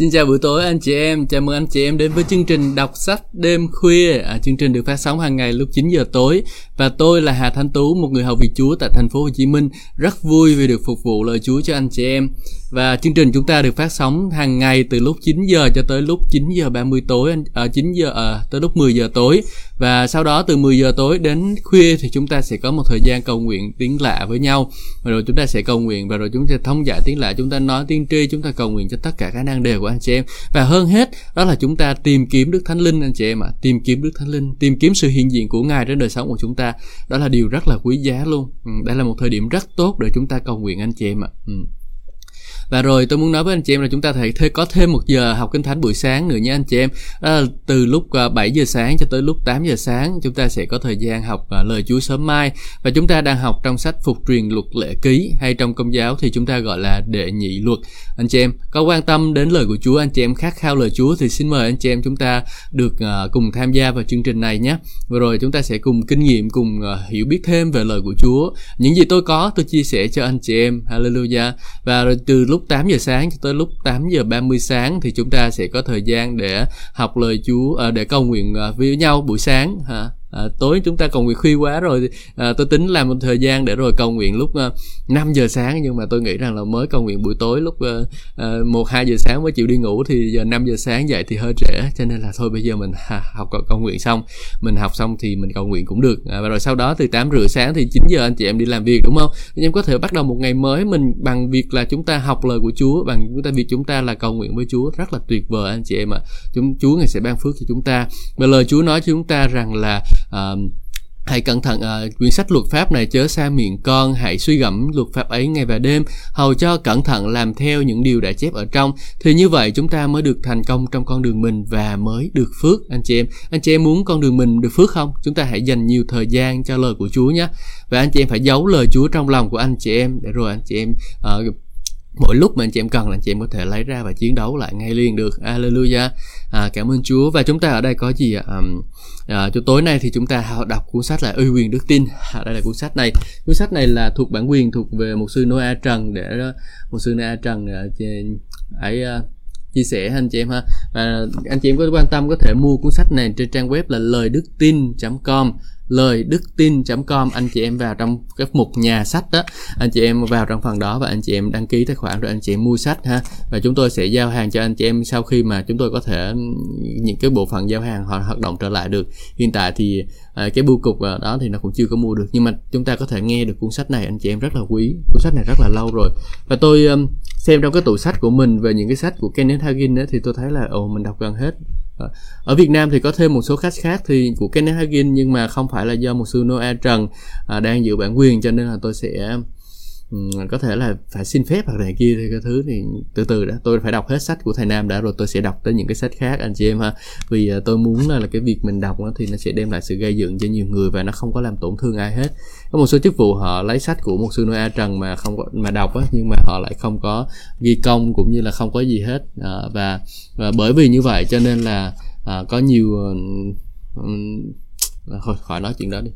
Xin chào buổi tối anh chị em, chào mừng anh chị em đến với chương trình đọc sách đêm khuya. À, chương trình được phát sóng hàng ngày lúc 9 giờ tối và tôi là Hà Thanh Tú, một người học việc Chúa tại thành phố Hồ Chí Minh, rất vui vì được phục vụ lời Chúa cho anh chị em. Và chương trình chúng ta được phát sóng hàng ngày từ lúc 9 giờ cho tới lúc 9 giờ 30 tối à, 9 giờ à, tới lúc 10 giờ tối. Và sau đó từ 10 giờ tối đến khuya thì chúng ta sẽ có một thời gian cầu nguyện tiếng lạ với nhau. Và rồi chúng ta sẽ cầu nguyện và rồi chúng ta thông giải tiếng lạ chúng ta nói tiếng tri chúng ta cầu nguyện cho tất cả các năng đề của anh chị em. Và hơn hết đó là chúng ta tìm kiếm Đức Thánh Linh anh chị em ạ. À. tìm kiếm Đức Thánh Linh tìm kiếm sự hiện diện của Ngài trên đời sống của chúng ta. Đó là điều rất là quý giá luôn. Ừ, đây là một thời điểm rất tốt để chúng ta cầu nguyện anh chị em ạ. À. ừ và rồi tôi muốn nói với anh chị em là chúng ta thể có thêm một giờ học kinh thánh buổi sáng nữa nha anh chị em. Đó là từ lúc à, 7 giờ sáng cho tới lúc 8 giờ sáng chúng ta sẽ có thời gian học à, lời Chúa sớm mai. Và chúng ta đang học trong sách phục truyền luật lệ ký hay trong công giáo thì chúng ta gọi là đệ nhị luật. Anh chị em có quan tâm đến lời của Chúa anh chị em khát khao lời Chúa thì xin mời anh chị em chúng ta được à, cùng tham gia vào chương trình này nhé. Và rồi chúng ta sẽ cùng kinh nghiệm cùng à, hiểu biết thêm về lời của Chúa. Những gì tôi có tôi chia sẻ cho anh chị em. Hallelujah. Và rồi từ lúc lúc 8 giờ sáng cho tới lúc 8 giờ 30 sáng thì chúng ta sẽ có thời gian để học lời Chúa ờ, để cầu nguyện ờ, với nhau buổi sáng, ha à, tối chúng ta cầu nguyện khuya quá rồi. À, tôi tính làm một thời gian để rồi cầu nguyện lúc à, uh, 5 giờ sáng nhưng mà tôi nghĩ rằng là mới cầu nguyện buổi tối lúc uh, uh, 1 2 giờ sáng mới chịu đi ngủ thì giờ 5 giờ sáng dậy thì hơi trễ cho nên là thôi bây giờ mình ha, học cầu, cầu nguyện xong. Mình học xong thì mình cầu nguyện cũng được. À, và rồi sau đó từ 8 rưỡi sáng thì 9 giờ anh chị em đi làm việc đúng không? Anh em có thể bắt đầu một ngày mới mình bằng việc là chúng ta học lời của Chúa bằng chúng ta việc chúng ta là cầu nguyện với Chúa. Rất là tuyệt vời anh chị em ạ. À. chúng Chúa ngày sẽ ban phước cho chúng ta. Và lời Chúa nói cho chúng ta rằng là uh, Hãy cẩn thận à, quyển sách luật pháp này chớ xa miệng con, hãy suy gẫm luật pháp ấy ngày và đêm, hầu cho cẩn thận làm theo những điều đã chép ở trong. Thì như vậy chúng ta mới được thành công trong con đường mình và mới được phước anh chị em. Anh chị em muốn con đường mình được phước không? Chúng ta hãy dành nhiều thời gian cho lời của Chúa nhé. Và anh chị em phải giấu lời Chúa trong lòng của anh chị em để rồi anh chị em uh, mỗi lúc mà anh chị em cần là anh chị em có thể lấy ra và chiến đấu lại ngay liền được. Alleluia à, cảm ơn Chúa. Và chúng ta ở đây có gì ạ? À, à, cho tối nay thì chúng ta đọc cuốn sách là uy quyền đức tin. À, đây là cuốn sách này. Cuốn sách này là thuộc bản quyền thuộc về một sư Noah Trần để ờ, một sư Noah Trần ờ, ấy uh, chia sẻ anh chị em ha. Và anh chị em có quan tâm có thể mua cuốn sách này trên trang web là lời đức tin.com lời đức tin.com anh chị em vào trong cái mục nhà sách đó, anh chị em vào trong phần đó và anh chị em đăng ký tài khoản rồi anh chị em mua sách ha. Và chúng tôi sẽ giao hàng cho anh chị em sau khi mà chúng tôi có thể, những cái bộ phận giao hàng họ hoạt động trở lại được. Hiện tại thì à, cái bưu cục à, đó thì nó cũng chưa có mua được, nhưng mà chúng ta có thể nghe được cuốn sách này, anh chị em rất là quý. Cuốn sách này rất là lâu rồi. Và tôi um, xem trong cái tủ sách của mình về những cái sách của Kenneth Hagin thì tôi thấy là, ồ, mình đọc gần hết ở Việt Nam thì có thêm một số khách khác thì của Kenneth Hagin nhưng mà không phải là do một sư Noah Trần à, đang giữ bản quyền cho nên là tôi sẽ có thể là phải xin phép hoặc này kia thì cái thứ thì từ từ đã. Tôi phải đọc hết sách của thầy Nam đã rồi tôi sẽ đọc tới những cái sách khác anh chị em ha. Vì à, tôi muốn là, là cái việc mình đọc thì nó sẽ đem lại sự gây dựng cho nhiều người và nó không có làm tổn thương ai hết. Có một số chức vụ họ lấy sách của một sư a Trần mà không có mà đọc á nhưng mà họ lại không có ghi công cũng như là không có gì hết. À, và, và bởi vì như vậy cho nên là à, có nhiều uh, khỏi nói chuyện đó đi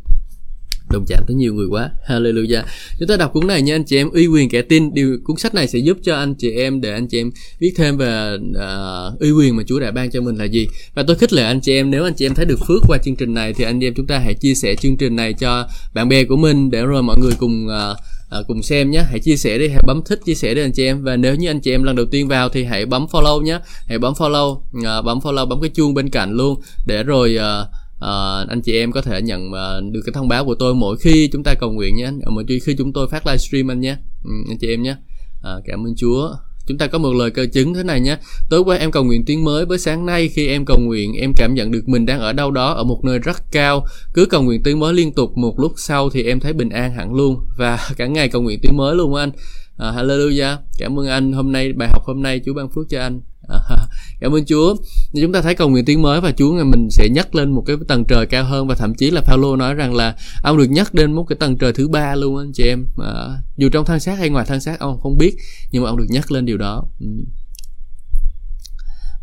đồng chạm tới nhiều người quá. Hallelujah. Chúng ta đọc cuốn này nha anh chị em. Uy quyền kẻ tin. Điều cuốn sách này sẽ giúp cho anh chị em để anh chị em biết thêm về uh, uy quyền mà Chúa đã ban cho mình là gì. Và tôi khích lệ anh chị em nếu anh chị em thấy được phước qua chương trình này thì anh chị em chúng ta hãy chia sẻ chương trình này cho bạn bè của mình để rồi mọi người cùng uh, À, cùng xem nhé. Hãy chia sẻ đi hãy bấm thích chia sẻ đi anh chị em. Và nếu như anh chị em lần đầu tiên vào thì hãy bấm follow nhé. Hãy bấm follow à, bấm follow bấm cái chuông bên cạnh luôn để rồi à, uh, anh chị em có thể nhận uh, được cái thông báo của tôi mỗi khi chúng ta cầu nguyện nhé ờ, mỗi khi chúng tôi phát livestream anh nhé. Ừ, anh chị em nhé. Uh, cảm ơn Chúa. Chúng ta có một lời cơ chứng thế này nhé. Tối qua em cầu nguyện tiếng mới với sáng nay khi em cầu nguyện em cảm nhận được mình đang ở đâu đó ở một nơi rất cao. Cứ cầu nguyện tiếng mới liên tục một lúc sau thì em thấy bình an hẳn luôn. Và cả ngày cầu nguyện tiếng mới luôn anh. À, hallelujah. Cảm ơn anh hôm nay bài học hôm nay Chúa ban phước cho anh. cảm ơn Chúa. Chúng ta thấy cầu nguyện tiếng mới và Chúa ngày mình sẽ nhắc lên một cái tầng trời cao hơn và thậm chí là Paulo nói rằng là ông được nhắc đến một cái tầng trời thứ ba luôn anh chị em. À, dù trong thân xác hay ngoài thân xác ông không biết nhưng mà ông được nhắc lên điều đó. Ừ.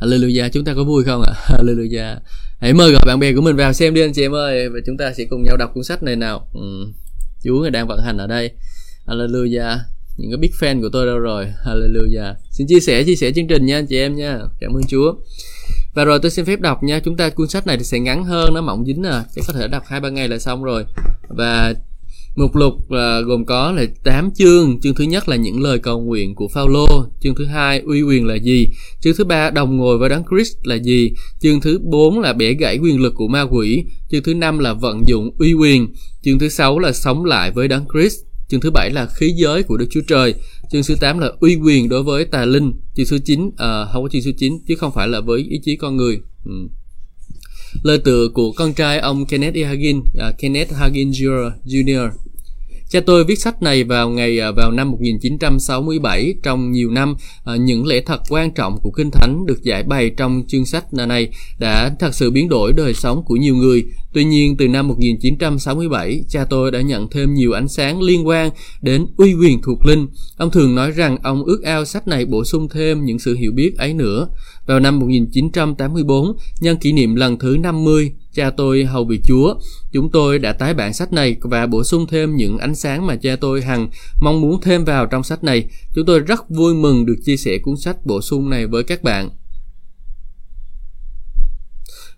Hallelujah. Chúng ta có vui không ạ? Hallelujah. Hãy mời gọi bạn bè của mình vào xem đi anh chị em ơi và chúng ta sẽ cùng nhau đọc cuốn sách này nào. Ừ. Chúa đang vận hành ở đây. Hallelujah những cái big fan của tôi đâu rồi? Hallelujah. Xin chia sẻ chia sẻ chương trình nha anh chị em nha. Cảm ơn chúa. Và rồi tôi xin phép đọc nha. Chúng ta cuốn sách này thì sẽ ngắn hơn nó mỏng dính à. Chắc có thể đọc hai ba ngày là xong rồi. Và Mục lục uh, gồm có là 8 chương. Chương thứ nhất là những lời cầu nguyện của Phaolô, chương thứ hai uy quyền là gì, chương thứ ba đồng ngồi với đấng Christ là gì, chương thứ bốn là bẻ gãy quyền lực của ma quỷ, chương thứ năm là vận dụng uy quyền, chương thứ sáu là sống lại với đấng Christ, chương thứ bảy là khí giới của Đức Chúa Trời, chương thứ 8 là uy quyền đối với tà linh, chương thứ 9 uh, à, không có chương thứ 9 chứ không phải là với ý chí con người. Ừ. Lời tựa của con trai ông Kenneth E. Hagin, uh, Kenneth Hagin Jr. Cha tôi viết sách này vào ngày à, vào năm 1967 trong nhiều năm à, những lẽ thật quan trọng của Kinh Thánh được giải bày trong chương sách này đã thật sự biến đổi đời sống của nhiều người. Tuy nhiên từ năm 1967, cha tôi đã nhận thêm nhiều ánh sáng liên quan đến uy quyền thuộc linh. Ông thường nói rằng ông ước ao sách này bổ sung thêm những sự hiểu biết ấy nữa. Vào năm 1984, nhân kỷ niệm lần thứ 50 cha tôi hầu việc Chúa. Chúng tôi đã tái bản sách này và bổ sung thêm những ánh sáng mà cha tôi hằng mong muốn thêm vào trong sách này. Chúng tôi rất vui mừng được chia sẻ cuốn sách bổ sung này với các bạn.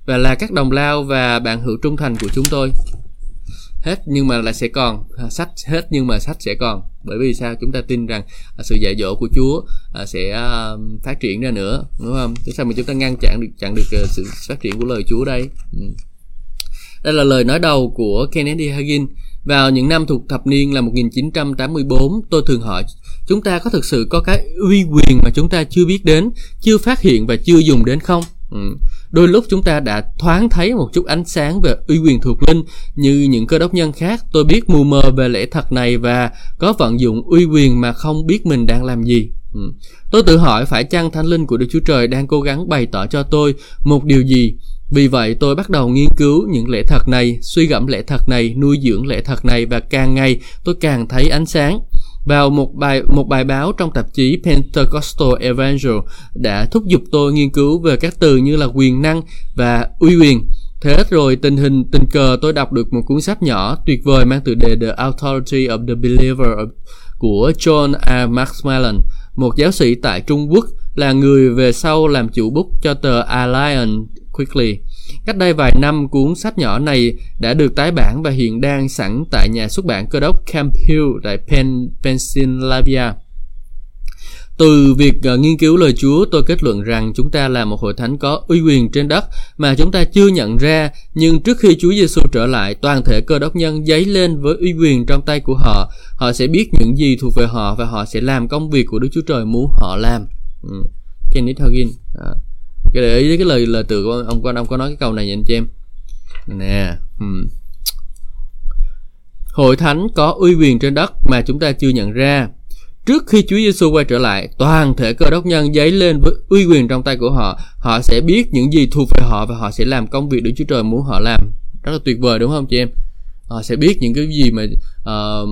Và là các đồng lao và bạn hữu trung thành của chúng tôi. Hết nhưng mà lại sẽ còn, à, sách hết nhưng mà sách sẽ còn. Bởi vì sao? Chúng ta tin rằng à, sự dạy dỗ của Chúa à, sẽ phát triển ra nữa, đúng không? Thế sao mà chúng ta ngăn chặn được chặn được sự phát triển của lời Chúa đây? Ừ. Đây là lời nói đầu của Kennedy Hagin. Vào những năm thuộc thập niên là 1984, tôi thường hỏi chúng ta có thực sự có cái uy quyền mà chúng ta chưa biết đến, chưa phát hiện và chưa dùng đến không? Ừ. Đôi lúc chúng ta đã thoáng thấy một chút ánh sáng về uy quyền thuộc linh như những cơ đốc nhân khác. Tôi biết mù mờ về lẽ thật này và có vận dụng uy quyền mà không biết mình đang làm gì. Ừ. Tôi tự hỏi phải chăng thánh linh của Đức Chúa Trời đang cố gắng bày tỏ cho tôi một điều gì vì vậy tôi bắt đầu nghiên cứu những lẽ thật này, suy gẫm lẽ thật này, nuôi dưỡng lẽ thật này và càng ngày tôi càng thấy ánh sáng. Vào một bài một bài báo trong tạp chí Pentecostal Evangel đã thúc giục tôi nghiên cứu về các từ như là quyền năng và uy quyền. Thế rồi tình hình tình cờ tôi đọc được một cuốn sách nhỏ tuyệt vời mang tựa đề The Authority of the Believer của John A. Maxwell, một giáo sĩ tại Trung Quốc là người về sau làm chủ bút cho tờ Alliance Quickly. Cách đây vài năm, cuốn sách nhỏ này đã được tái bản và hiện đang sẵn tại nhà xuất bản cơ đốc Camp Hill tại Penn, Pennsylvania. Từ việc uh, nghiên cứu lời Chúa, tôi kết luận rằng chúng ta là một hội thánh có uy quyền trên đất mà chúng ta chưa nhận ra, nhưng trước khi Chúa Giêsu trở lại, toàn thể cơ đốc nhân dấy lên với uy quyền trong tay của họ. Họ sẽ biết những gì thuộc về họ và họ sẽ làm công việc của Đức Chúa Trời muốn họ làm. Ừ. Kenneth Hagin. À cái để ý cái lời lời từ của ông quan ông có nói cái câu này nha anh chị em. Nè hmm. hội thánh có uy quyền trên đất mà chúng ta chưa nhận ra. Trước khi Chúa Giêsu quay trở lại toàn thể cơ đốc nhân dấy lên với uy quyền trong tay của họ. Họ sẽ biết những gì thuộc về họ và họ sẽ làm công việc Đức Chúa Trời muốn họ làm. Rất là tuyệt vời đúng không chị em? Họ sẽ biết những cái gì mà uh,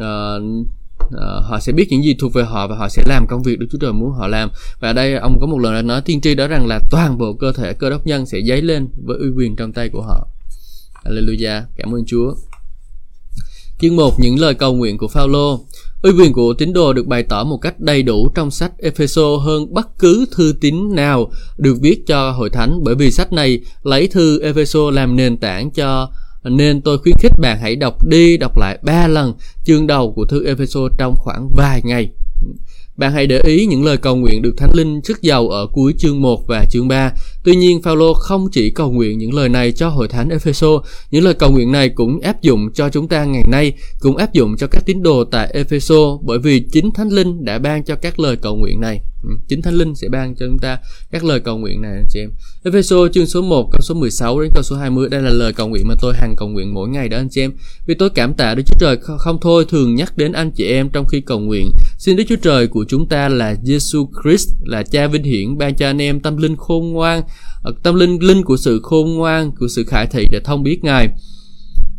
uh, uh, họ sẽ biết những gì thuộc về họ và họ sẽ làm công việc Đức Chúa Trời muốn họ làm. Và đây ông có một lần đã nói tiên tri đó rằng là toàn bộ cơ thể cơ đốc nhân sẽ dấy lên với uy quyền trong tay của họ. Alleluia. cảm ơn Chúa. Chương 1 những lời cầu nguyện của Phaolô. Uy quyền của tín đồ được bày tỏ một cách đầy đủ trong sách Epheso hơn bất cứ thư tín nào được viết cho hội thánh bởi vì sách này lấy thư Epheso làm nền tảng cho nên tôi khuyến khích bạn hãy đọc đi, đọc lại ba lần chương đầu của thư Epheso trong khoảng vài ngày. Bạn hãy để ý những lời cầu nguyện được Thánh Linh sức giàu ở cuối chương 1 và chương 3. Tuy nhiên, Phaolô không chỉ cầu nguyện những lời này cho hội thánh Epheso, những lời cầu nguyện này cũng áp dụng cho chúng ta ngày nay, cũng áp dụng cho các tín đồ tại Epheso bởi vì chính Thánh Linh đã ban cho các lời cầu nguyện này. Ừ, chính Thánh Linh sẽ ban cho chúng ta các lời cầu nguyện này anh chị em. Epheso chương số 1 câu số 16 đến câu số 20 đây là lời cầu nguyện mà tôi hàng cầu nguyện mỗi ngày đó anh chị em. Vì tôi cảm tạ Đức Chúa Trời không thôi thường nhắc đến anh chị em trong khi cầu nguyện. Xin Đức Chúa Trời của chúng ta là Jesus Christ là Cha vinh hiển ban cho anh em tâm linh khôn ngoan, Ờ, tâm linh linh của sự khôn ngoan, của sự khải thị để thông biết Ngài.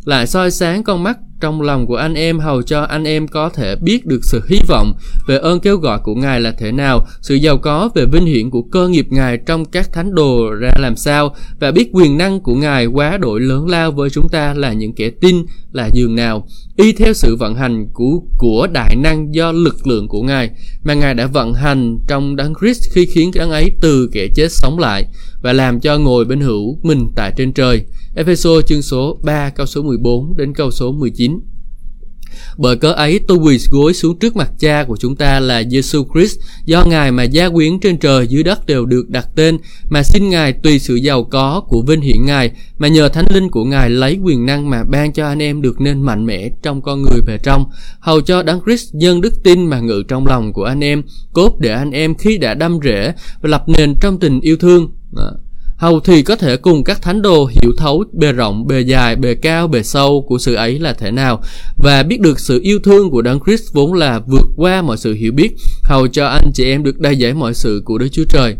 Lại soi sáng con mắt trong lòng của anh em hầu cho anh em có thể biết được sự hy vọng về ơn kêu gọi của Ngài là thế nào, sự giàu có về vinh hiển của cơ nghiệp Ngài trong các thánh đồ ra làm sao và biết quyền năng của Ngài quá đổi lớn lao với chúng ta là những kẻ tin là dường nào y theo sự vận hành của của đại năng do lực lượng của Ngài mà Ngài đã vận hành trong đấng Christ khi khiến đấng ấy từ kẻ chết sống lại và làm cho ngồi bên hữu mình tại trên trời. Ephesos chương số 3 câu số 14 đến câu số 19. Bởi cớ ấy tôi quỳ gối xuống trước mặt cha của chúng ta là Giêsu Christ, do Ngài mà gia quyến trên trời dưới đất đều được đặt tên, mà xin Ngài tùy sự giàu có của vinh hiển Ngài, mà nhờ thánh linh của Ngài lấy quyền năng mà ban cho anh em được nên mạnh mẽ trong con người về trong, hầu cho đấng Christ nhân đức tin mà ngự trong lòng của anh em, cốt để anh em khi đã đâm rễ và lập nền trong tình yêu thương. Hầu thì có thể cùng các thánh đồ hiểu thấu bề rộng, bề dài, bề cao, bề sâu của sự ấy là thế nào và biết được sự yêu thương của Đấng Christ vốn là vượt qua mọi sự hiểu biết, hầu cho anh chị em được đầy giải mọi sự của Đức Chúa Trời.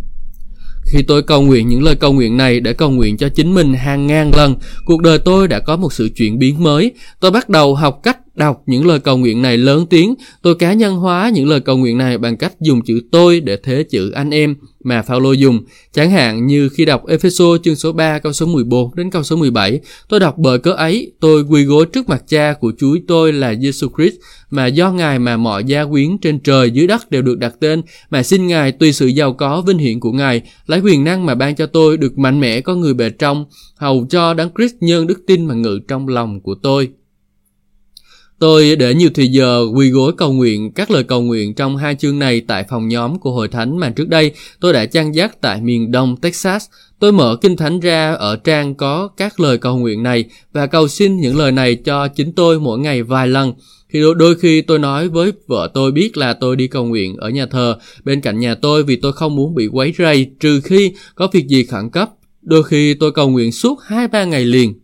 Khi tôi cầu nguyện những lời cầu nguyện này để cầu nguyện cho chính mình hàng ngàn lần, cuộc đời tôi đã có một sự chuyển biến mới. Tôi bắt đầu học cách đọc những lời cầu nguyện này lớn tiếng, tôi cá nhân hóa những lời cầu nguyện này bằng cách dùng chữ tôi để thế chữ anh em mà Phaolô dùng. Chẳng hạn như khi đọc Epheso chương số 3 câu số 14 đến câu số 17, tôi đọc bởi cớ ấy, tôi quỳ gối trước mặt cha của Chúa tôi là Jesus Christ, mà do Ngài mà mọi gia quyến trên trời dưới đất đều được đặt tên, mà xin Ngài tùy sự giàu có vinh hiển của Ngài, lấy quyền năng mà ban cho tôi được mạnh mẽ có người bề trong, hầu cho đấng Christ nhân đức tin mà ngự trong lòng của tôi. Tôi để nhiều thời giờ quỳ gối cầu nguyện các lời cầu nguyện trong hai chương này tại phòng nhóm của hội thánh mà trước đây tôi đã chăn dắt tại miền đông Texas. Tôi mở kinh thánh ra ở trang có các lời cầu nguyện này và cầu xin những lời này cho chính tôi mỗi ngày vài lần. Khi đôi, đôi khi tôi nói với vợ tôi biết là tôi đi cầu nguyện ở nhà thờ bên cạnh nhà tôi vì tôi không muốn bị quấy rầy trừ khi có việc gì khẩn cấp. Đôi khi tôi cầu nguyện suốt 2-3 ngày liền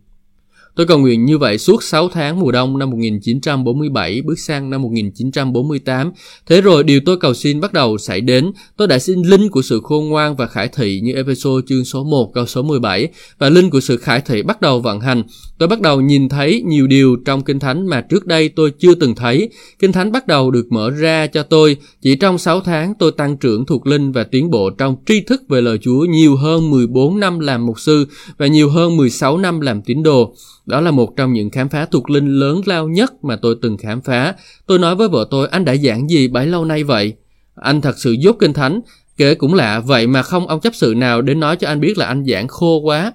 Tôi cầu nguyện như vậy suốt 6 tháng mùa đông năm 1947 bước sang năm 1948. Thế rồi điều tôi cầu xin bắt đầu xảy đến. Tôi đã xin linh của sự khôn ngoan và khải thị như epheso chương số 1 câu số 17 và linh của sự khải thị bắt đầu vận hành. Tôi bắt đầu nhìn thấy nhiều điều trong Kinh Thánh mà trước đây tôi chưa từng thấy. Kinh Thánh bắt đầu được mở ra cho tôi. Chỉ trong 6 tháng, tôi tăng trưởng thuộc linh và tiến bộ trong tri thức về lời Chúa nhiều hơn 14 năm làm mục sư và nhiều hơn 16 năm làm tín đồ. Đó là một trong những khám phá thuộc linh lớn lao nhất mà tôi từng khám phá. Tôi nói với vợ tôi, anh đã giảng gì bấy lâu nay vậy? Anh thật sự dốt kinh thánh. Kể cũng lạ, vậy mà không ông chấp sự nào đến nói cho anh biết là anh giảng khô quá.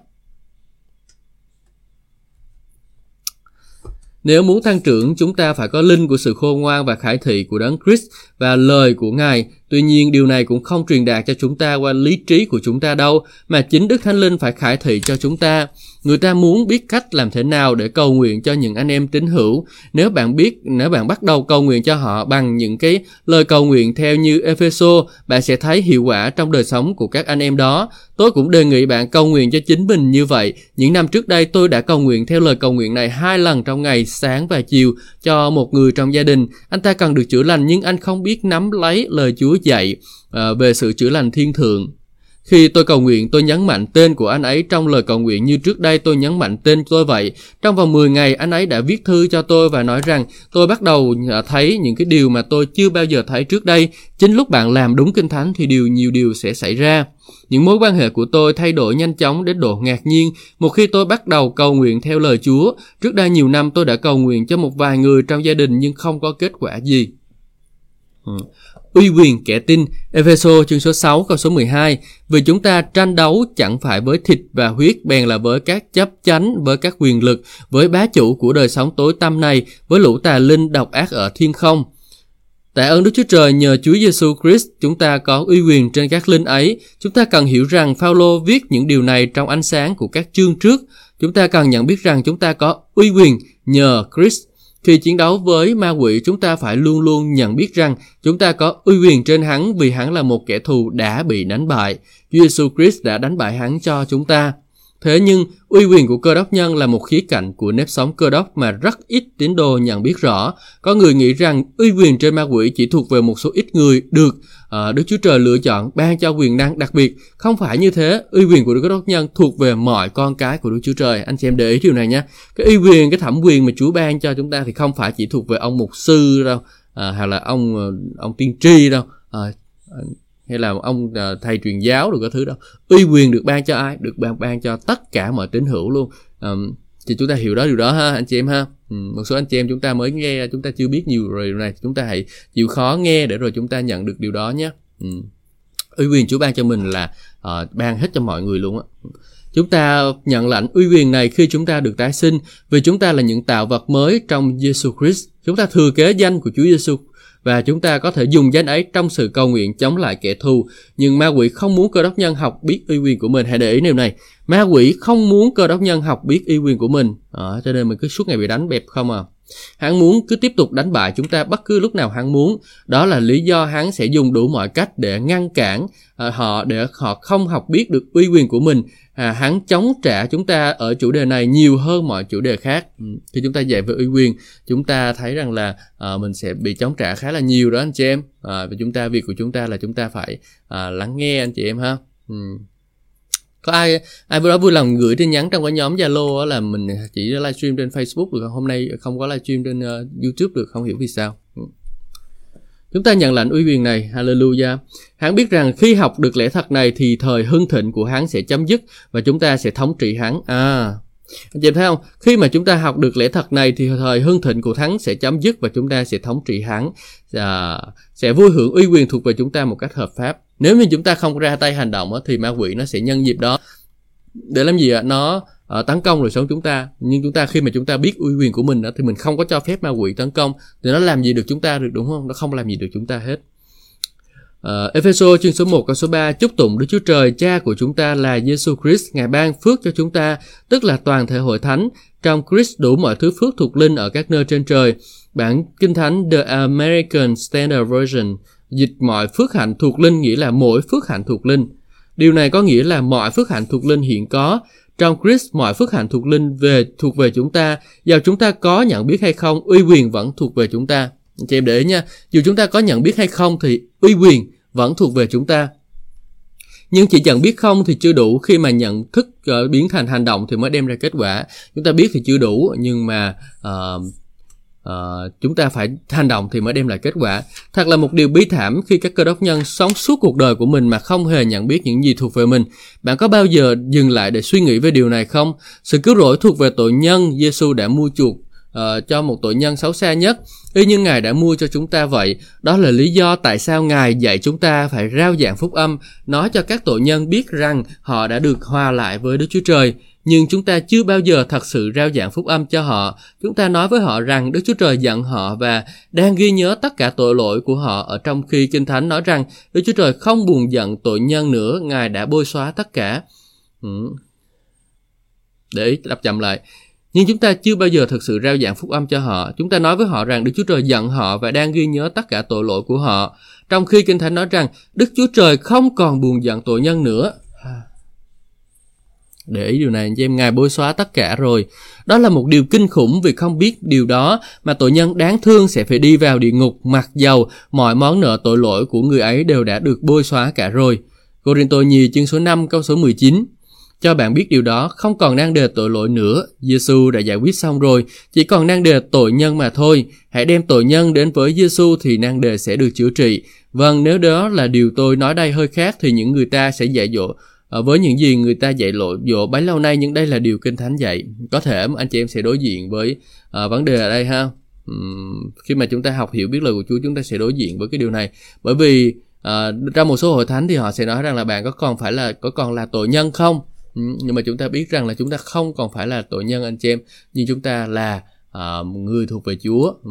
Nếu muốn tăng trưởng, chúng ta phải có linh của sự khôn ngoan và khải thị của Đấng Christ và lời của Ngài. Tuy nhiên, điều này cũng không truyền đạt cho chúng ta qua lý trí của chúng ta đâu, mà chính Đức Thánh Linh phải khải thị cho chúng ta. Người ta muốn biết cách làm thế nào để cầu nguyện cho những anh em tín hữu. Nếu bạn biết, nếu bạn bắt đầu cầu nguyện cho họ bằng những cái lời cầu nguyện theo như Epheso, bạn sẽ thấy hiệu quả trong đời sống của các anh em đó. Tôi cũng đề nghị bạn cầu nguyện cho chính mình như vậy. Những năm trước đây tôi đã cầu nguyện theo lời cầu nguyện này hai lần trong ngày sáng và chiều cho một người trong gia đình. Anh ta cần được chữa lành nhưng anh không biết nắm lấy lời Chúa dạy ờ, về sự chữa lành thiên thượng khi tôi cầu nguyện, tôi nhấn mạnh tên của anh ấy trong lời cầu nguyện như trước đây tôi nhấn mạnh tên tôi vậy. Trong vòng 10 ngày, anh ấy đã viết thư cho tôi và nói rằng tôi bắt đầu à, thấy những cái điều mà tôi chưa bao giờ thấy trước đây. Chính lúc bạn làm đúng kinh thánh thì điều nhiều điều sẽ xảy ra. Những mối quan hệ của tôi thay đổi nhanh chóng đến độ ngạc nhiên một khi tôi bắt đầu cầu nguyện theo lời Chúa. Trước đây nhiều năm tôi đã cầu nguyện cho một vài người trong gia đình nhưng không có kết quả gì. Ừ. Uy quyền kẻ tin. Epheso chương số 6 câu số 12 Vì chúng ta tranh đấu chẳng phải với thịt và huyết bèn là với các chấp chánh, với các quyền lực, với bá chủ của đời sống tối tăm này, với lũ tà linh độc ác ở thiên không. Tại ơn Đức Chúa Trời nhờ Chúa Giêsu Christ, chúng ta có uy quyền trên các linh ấy. Chúng ta cần hiểu rằng Phaolô viết những điều này trong ánh sáng của các chương trước. Chúng ta cần nhận biết rằng chúng ta có uy quyền nhờ Christ khi chiến đấu với ma quỷ, chúng ta phải luôn luôn nhận biết rằng chúng ta có uy quyền trên hắn vì hắn là một kẻ thù đã bị đánh bại. Chúa Giêsu Christ đã đánh bại hắn cho chúng ta. Thế nhưng, uy quyền của cơ đốc nhân là một khía cạnh của nếp sống cơ đốc mà rất ít tín đồ nhận biết rõ. Có người nghĩ rằng uy quyền trên ma quỷ chỉ thuộc về một số ít người được uh, Đức Chúa Trời lựa chọn ban cho quyền năng đặc biệt. Không phải như thế, uy quyền của Đức Cơ đốc nhân thuộc về mọi con cái của Đức Chúa Trời. Anh chị em để ý điều này nhé. Cái uy quyền, cái thẩm quyền mà Chúa ban cho chúng ta thì không phải chỉ thuộc về ông mục sư đâu, uh, hay là ông uh, ông tiên tri đâu. Uh, hay là ông uh, thầy truyền giáo được cái thứ đó. Uy quyền được ban cho ai? Được ban ban cho tất cả mọi tín hữu luôn. Um, thì chúng ta hiểu đó điều đó ha anh chị em ha. Ừ, một số anh chị em chúng ta mới nghe chúng ta chưa biết nhiều rồi điều này chúng ta hãy chịu khó nghe để rồi chúng ta nhận được điều đó nhé. Ừ. uy quyền Chúa ban cho mình là uh, ban hết cho mọi người luôn á. Chúng ta nhận lãnh uy quyền này khi chúng ta được tái sinh vì chúng ta là những tạo vật mới trong Jesus Christ. Chúng ta thừa kế danh của Chúa Giêsu và chúng ta có thể dùng danh ấy trong sự cầu nguyện chống lại kẻ thù. Nhưng ma quỷ không muốn cơ đốc nhân học biết uy quyền của mình. Hãy để ý điều này. Ma quỷ không muốn cơ đốc nhân học biết uy quyền của mình. À, cho nên mình cứ suốt ngày bị đánh bẹp không à. Hắn muốn cứ tiếp tục đánh bại chúng ta bất cứ lúc nào hắn muốn. Đó là lý do hắn sẽ dùng đủ mọi cách để ngăn cản ờ, họ để họ không học biết được uy quyền của mình. À, hắn chống trả chúng ta ở chủ đề này nhiều hơn mọi chủ đề khác. Ừ, khi chúng ta dạy về uy quyền, chúng ta thấy rằng là à, mình sẽ bị chống trả khá là nhiều đó anh chị em. À, và chúng ta việc của chúng ta là chúng ta phải à, lắng nghe anh chị em ha. Ừ có ai ai vừa đó vui lòng gửi tin nhắn trong cái nhóm zalo là mình chỉ livestream trên facebook được không hôm nay không có livestream trên uh, youtube được không hiểu vì sao ừ. Chúng ta nhận lãnh uy quyền này, hallelujah. Hắn biết rằng khi học được lẽ thật này thì thời hưng thịnh của hắn sẽ chấm dứt và chúng ta sẽ thống trị hắn. À, anh chị thấy không? Khi mà chúng ta học được lẽ thật này thì thời hưng thịnh của thắng sẽ chấm dứt và chúng ta sẽ thống trị hắn, à, sẽ vui hưởng uy quyền thuộc về chúng ta một cách hợp pháp. Nếu như chúng ta không ra tay hành động thì ma quỷ nó sẽ nhân dịp đó để làm gì ạ? Nó uh, tấn công đời sống chúng ta. Nhưng chúng ta khi mà chúng ta biết uy quyền của mình đó, thì mình không có cho phép ma quỷ tấn công thì nó làm gì được chúng ta được đúng không? Nó không làm gì được chúng ta hết. Uh, Epheso chương số 1 câu số 3 chúc tụng Đức Chúa Trời cha của chúng ta là Jesus Christ Ngài ban phước cho chúng ta tức là toàn thể hội thánh trong Christ đủ mọi thứ phước thuộc linh ở các nơi trên trời bản kinh thánh The American Standard Version dịch mọi phước hạnh thuộc linh nghĩa là mỗi phước hạnh thuộc linh điều này có nghĩa là mọi phước hạnh thuộc linh hiện có trong Chris mọi phước hạnh thuộc linh về thuộc về chúng ta. Dù chúng ta có nhận biết hay không uy quyền vẫn thuộc về chúng ta. Chị em để ý nha dù chúng ta có nhận biết hay không thì uy quyền vẫn thuộc về chúng ta. Nhưng chỉ nhận biết không thì chưa đủ. Khi mà nhận thức uh, biến thành hành động thì mới đem ra kết quả. Chúng ta biết thì chưa đủ nhưng mà uh, uh, chúng ta phải hành động thì mới đem lại kết quả. Thật là một điều bí thảm khi các cơ đốc nhân sống suốt cuộc đời của mình mà không hề nhận biết những gì thuộc về mình. Bạn có bao giờ dừng lại để suy nghĩ về điều này không? Sự cứu rỗi thuộc về tội nhân Giêsu đã mua chuộc uh, cho một tội nhân xấu xa nhất y như ngài đã mua cho chúng ta vậy đó là lý do tại sao ngài dạy chúng ta phải rao giảng phúc âm nói cho các tội nhân biết rằng họ đã được hòa lại với đức chúa trời nhưng chúng ta chưa bao giờ thật sự rao giảng phúc âm cho họ. Chúng ta nói với họ rằng Đức Chúa Trời giận họ và đang ghi nhớ tất cả tội lỗi của họ ở trong khi Kinh Thánh nói rằng Đức Chúa Trời không buồn giận tội nhân nữa, Ngài đã bôi xóa tất cả. Ừ. Để ý, đọc chậm lại. Nhưng chúng ta chưa bao giờ thực sự rao giảng phúc âm cho họ. Chúng ta nói với họ rằng Đức Chúa Trời giận họ và đang ghi nhớ tất cả tội lỗi của họ. Trong khi Kinh Thánh nói rằng Đức Chúa Trời không còn buồn giận tội nhân nữa. Để ý điều này anh chị em, Ngài bôi xóa tất cả rồi. Đó là một điều kinh khủng vì không biết điều đó mà tội nhân đáng thương sẽ phải đi vào địa ngục mặc dầu mọi món nợ tội lỗi của người ấy đều đã được bôi xóa cả rồi. Cô Tô Nhì chương số 5 câu số 19 cho bạn biết điều đó không còn đang đề tội lỗi nữa. Giêsu đã giải quyết xong rồi, chỉ còn đang đề tội nhân mà thôi. Hãy đem tội nhân đến với Giêsu thì năng đề sẽ được chữa trị. Vâng, nếu đó là điều tôi nói đây hơi khác thì những người ta sẽ dạy dỗ ờ, với những gì người ta dạy lộ dỗ bấy lâu nay nhưng đây là điều kinh thánh dạy có thể anh chị em sẽ đối diện với uh, vấn đề ở đây ha uhm, khi mà chúng ta học hiểu biết lời của Chúa chúng ta sẽ đối diện với cái điều này bởi vì uh, trong một số hội thánh thì họ sẽ nói rằng là bạn có còn phải là có còn là tội nhân không Ừ, nhưng mà chúng ta biết rằng là chúng ta không còn phải là tội nhân anh chị em nhưng chúng ta là uh, người thuộc về Chúa. Ừ.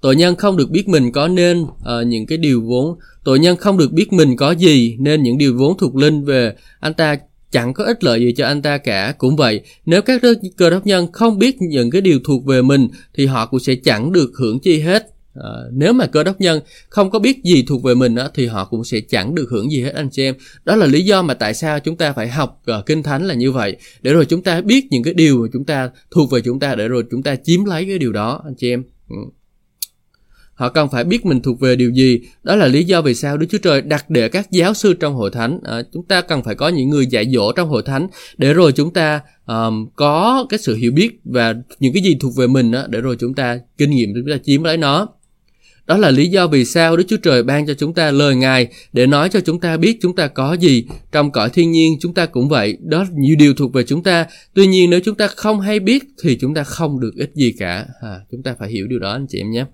Tội nhân không được biết mình có nên uh, những cái điều vốn tội nhân không được biết mình có gì nên những điều vốn thuộc linh về anh ta chẳng có ích lợi gì cho anh ta cả. Cũng vậy nếu các cơ đốc nhân không biết những cái điều thuộc về mình thì họ cũng sẽ chẳng được hưởng chi hết. À, nếu mà cơ đốc nhân không có biết gì thuộc về mình á, thì họ cũng sẽ chẳng được hưởng gì hết anh chị em đó là lý do mà tại sao chúng ta phải học uh, kinh thánh là như vậy để rồi chúng ta biết những cái điều mà chúng ta thuộc về chúng ta để rồi chúng ta chiếm lấy cái điều đó anh chị em ừ. Họ cần phải biết mình thuộc về điều gì. Đó là lý do vì sao Đức Chúa Trời đặt để các giáo sư trong hội thánh. À, chúng ta cần phải có những người dạy dỗ trong hội thánh để rồi chúng ta um, có cái sự hiểu biết và những cái gì thuộc về mình đó, để rồi chúng ta kinh nghiệm chúng ta chiếm lấy nó. Đó là lý do vì sao Đức Chúa Trời ban cho chúng ta lời Ngài để nói cho chúng ta biết chúng ta có gì. Trong cõi thiên nhiên chúng ta cũng vậy, đó nhiều điều thuộc về chúng ta. Tuy nhiên nếu chúng ta không hay biết thì chúng ta không được ích gì cả. À, chúng ta phải hiểu điều đó anh chị em nhé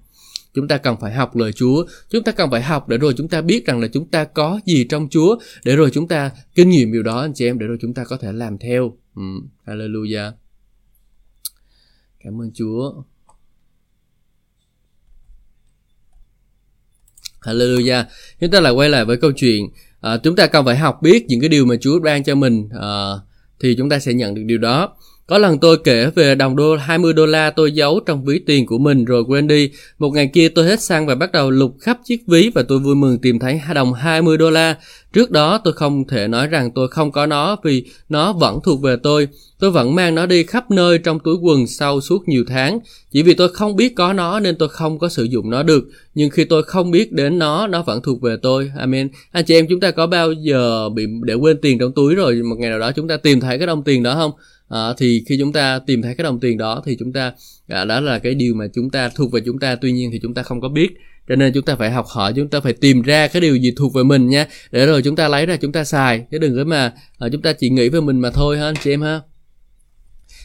chúng ta cần phải học lời Chúa chúng ta cần phải học để rồi chúng ta biết rằng là chúng ta có gì trong Chúa để rồi chúng ta kinh nghiệm điều đó anh chị em để rồi chúng ta có thể làm theo ừ. Hallelujah cảm ơn Chúa Hallelujah chúng ta lại quay lại với câu chuyện à, chúng ta cần phải học biết những cái điều mà Chúa ban cho mình à, thì chúng ta sẽ nhận được điều đó có lần tôi kể về đồng đô 20 đô la tôi giấu trong ví tiền của mình rồi quên đi. Một ngày kia tôi hết xăng và bắt đầu lục khắp chiếc ví và tôi vui mừng tìm thấy đồng 20 đô la. Trước đó tôi không thể nói rằng tôi không có nó vì nó vẫn thuộc về tôi. Tôi vẫn mang nó đi khắp nơi trong túi quần sau suốt nhiều tháng. Chỉ vì tôi không biết có nó nên tôi không có sử dụng nó được. Nhưng khi tôi không biết đến nó, nó vẫn thuộc về tôi. Amen. Anh chị em chúng ta có bao giờ bị để quên tiền trong túi rồi một ngày nào đó chúng ta tìm thấy cái đồng tiền đó không? à, thì khi chúng ta tìm thấy cái đồng tiền đó thì chúng ta à, đó là cái điều mà chúng ta thuộc về chúng ta tuy nhiên thì chúng ta không có biết cho nên chúng ta phải học hỏi, chúng ta phải tìm ra cái điều gì thuộc về mình nha. Để rồi chúng ta lấy ra chúng ta xài, chứ đừng có mà ờ, chúng ta chỉ nghĩ về mình mà thôi ha, anh chị em ha.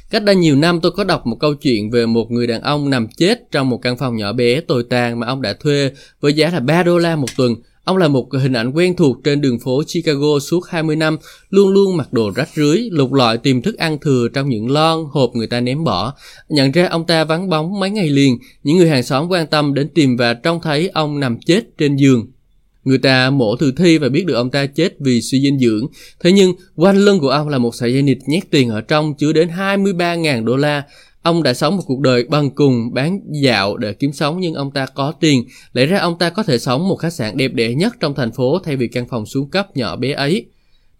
Cách đây nhiều năm tôi có đọc một câu chuyện về một người đàn ông nằm chết trong một căn phòng nhỏ bé tồi tàn mà ông đã thuê với giá là 3 đô la một tuần. Ông là một hình ảnh quen thuộc trên đường phố Chicago suốt 20 năm, luôn luôn mặc đồ rách rưới, lục lọi tìm thức ăn thừa trong những lon, hộp người ta ném bỏ. Nhận ra ông ta vắng bóng mấy ngày liền, những người hàng xóm quan tâm đến tìm và trông thấy ông nằm chết trên giường. Người ta mổ thử thi và biết được ông ta chết vì suy dinh dưỡng. Thế nhưng, quanh lưng của ông là một sợi dây nịt nhét tiền ở trong chứa đến 23.000 đô la. Ông đã sống một cuộc đời bằng cùng bán dạo để kiếm sống nhưng ông ta có tiền. Lẽ ra ông ta có thể sống một khách sạn đẹp đẽ nhất trong thành phố thay vì căn phòng xuống cấp nhỏ bé ấy.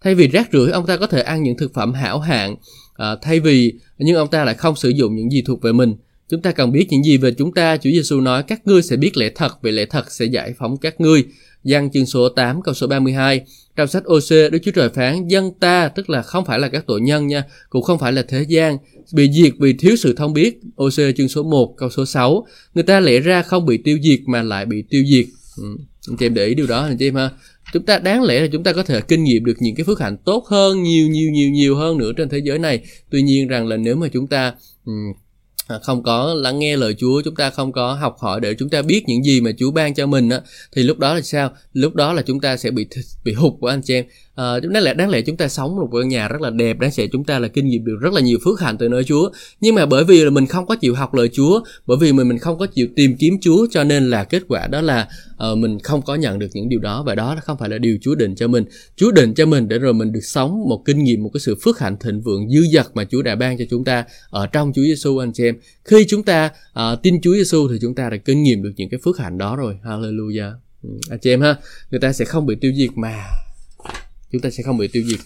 Thay vì rác rưởi ông ta có thể ăn những thực phẩm hảo hạng. À, thay vì nhưng ông ta lại không sử dụng những gì thuộc về mình. Chúng ta cần biết những gì về chúng ta. Chúa Giêsu nói các ngươi sẽ biết lẽ thật vì lẽ thật sẽ giải phóng các ngươi. Giăng chương số 8 câu số 32 trong sách OC, Đức Chúa Trời phán dân ta, tức là không phải là các tội nhân nha, cũng không phải là thế gian, bị diệt vì thiếu sự thông biết. OC chương số 1 câu số 6. Người ta lẽ ra không bị tiêu diệt mà lại bị tiêu diệt. Ừ. Anh chị em để ý điều đó anh chị em ha. Chúng ta đáng lẽ là chúng ta có thể kinh nghiệm được những cái phước hạnh tốt hơn nhiều nhiều nhiều nhiều hơn nữa trên thế giới này. Tuy nhiên rằng là nếu mà chúng ta um, không có lắng nghe lời Chúa chúng ta không có học hỏi để chúng ta biết những gì mà Chúa ban cho mình á thì lúc đó là sao lúc đó là chúng ta sẽ bị bị hụt của anh chị em à, đáng lẽ đáng lẽ chúng ta sống một ngôi nhà rất là đẹp đáng lẽ chúng ta là kinh nghiệm được rất là nhiều phước hạnh từ nơi Chúa. Nhưng mà bởi vì là mình không có chịu học lời Chúa bởi vì mình mình không có chịu tìm kiếm Chúa cho nên là kết quả đó là uh, mình không có nhận được những điều đó. Và đó không phải là điều Chúa định cho mình. Chúa định cho mình để rồi mình được sống một kinh nghiệm một cái sự phước hạnh thịnh vượng dư dật mà Chúa đã ban cho chúng ta ở trong Chúa Giêsu anh chị em. Khi chúng ta uh, tin Chúa Giêsu thì chúng ta đã kinh nghiệm được những cái phước hạnh đó rồi. Hallelujah. Ừ, anh chị em ha người ta sẽ không bị tiêu diệt mà chúng ta sẽ không bị tiêu diệt.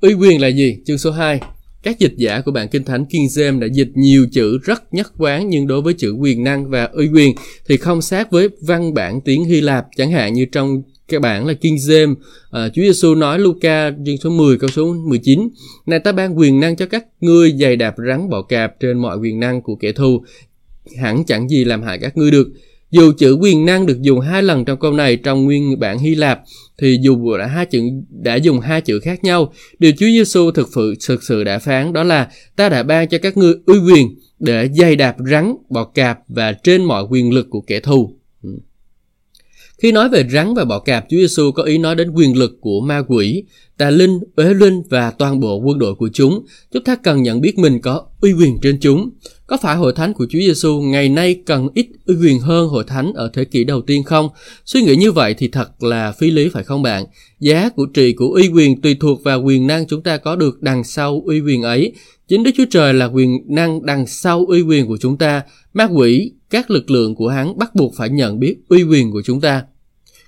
Uy quyền là gì? Chương số 2 các dịch giả của bản kinh thánh King James đã dịch nhiều chữ rất nhất quán nhưng đối với chữ quyền năng và uy quyền thì không sát với văn bản tiếng Hy Lạp. Chẳng hạn như trong các bản là King James à, Chúa Giêsu nói Luca chương số 10 câu số 19 Này ta ban quyền năng cho các ngươi giày đạp rắn bọ cạp trên mọi quyền năng của kẻ thù. Hẳn chẳng gì làm hại các ngươi được dù chữ quyền năng được dùng hai lần trong câu này trong nguyên bản Hy Lạp thì dù đã hai chữ đã dùng hai chữ khác nhau, điều Chúa Giêsu thực sự thực sự đã phán đó là ta đã ban cho các ngươi uy quyền để dày đạp rắn, bọ cạp và trên mọi quyền lực của kẻ thù. Ừ. Khi nói về rắn và bọ cạp, Chúa Giêsu có ý nói đến quyền lực của ma quỷ, tà linh, uế linh và toàn bộ quân đội của chúng. Chúng ta cần nhận biết mình có uy quyền trên chúng. Có phải hội thánh của Chúa Giêsu ngày nay cần ít uy quyền hơn hội thánh ở thế kỷ đầu tiên không? Suy nghĩ như vậy thì thật là phi lý phải không bạn? Giá của trị của uy quyền tùy thuộc vào quyền năng chúng ta có được đằng sau uy quyền ấy. Chính Đức Chúa Trời là quyền năng đằng sau uy quyền của chúng ta. Ma quỷ, các lực lượng của hắn bắt buộc phải nhận biết uy quyền của chúng ta.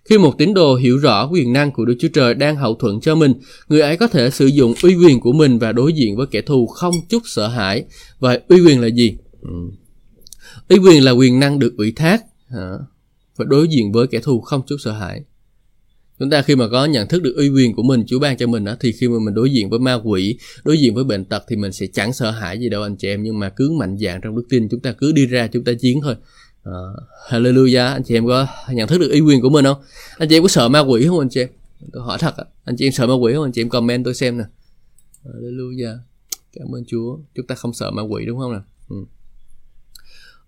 Khi một tín đồ hiểu rõ quyền năng của Đức Chúa Trời đang hậu thuẫn cho mình, người ấy có thể sử dụng uy quyền của mình và đối diện với kẻ thù không chút sợ hãi. Vậy uy quyền là gì? Ừ. Uy quyền là quyền năng được ủy thác và đối diện với kẻ thù không chút sợ hãi chúng ta khi mà có nhận thức được uy quyền của mình Chúa ban cho mình đó thì khi mà mình đối diện với ma quỷ đối diện với bệnh tật thì mình sẽ chẳng sợ hãi gì đâu anh chị em nhưng mà cứ mạnh dạn trong đức tin chúng ta cứ đi ra chúng ta chiến thôi uh, Hallelujah. Anh chị em có nhận thức được uy quyền của mình không? Anh chị em có sợ ma quỷ không anh chị em? Tôi hỏi thật anh chị em sợ ma quỷ không? Anh chị em comment tôi xem nè. Hallelujah. Cảm ơn Chúa. Chúng ta không sợ ma quỷ đúng không nè ừ.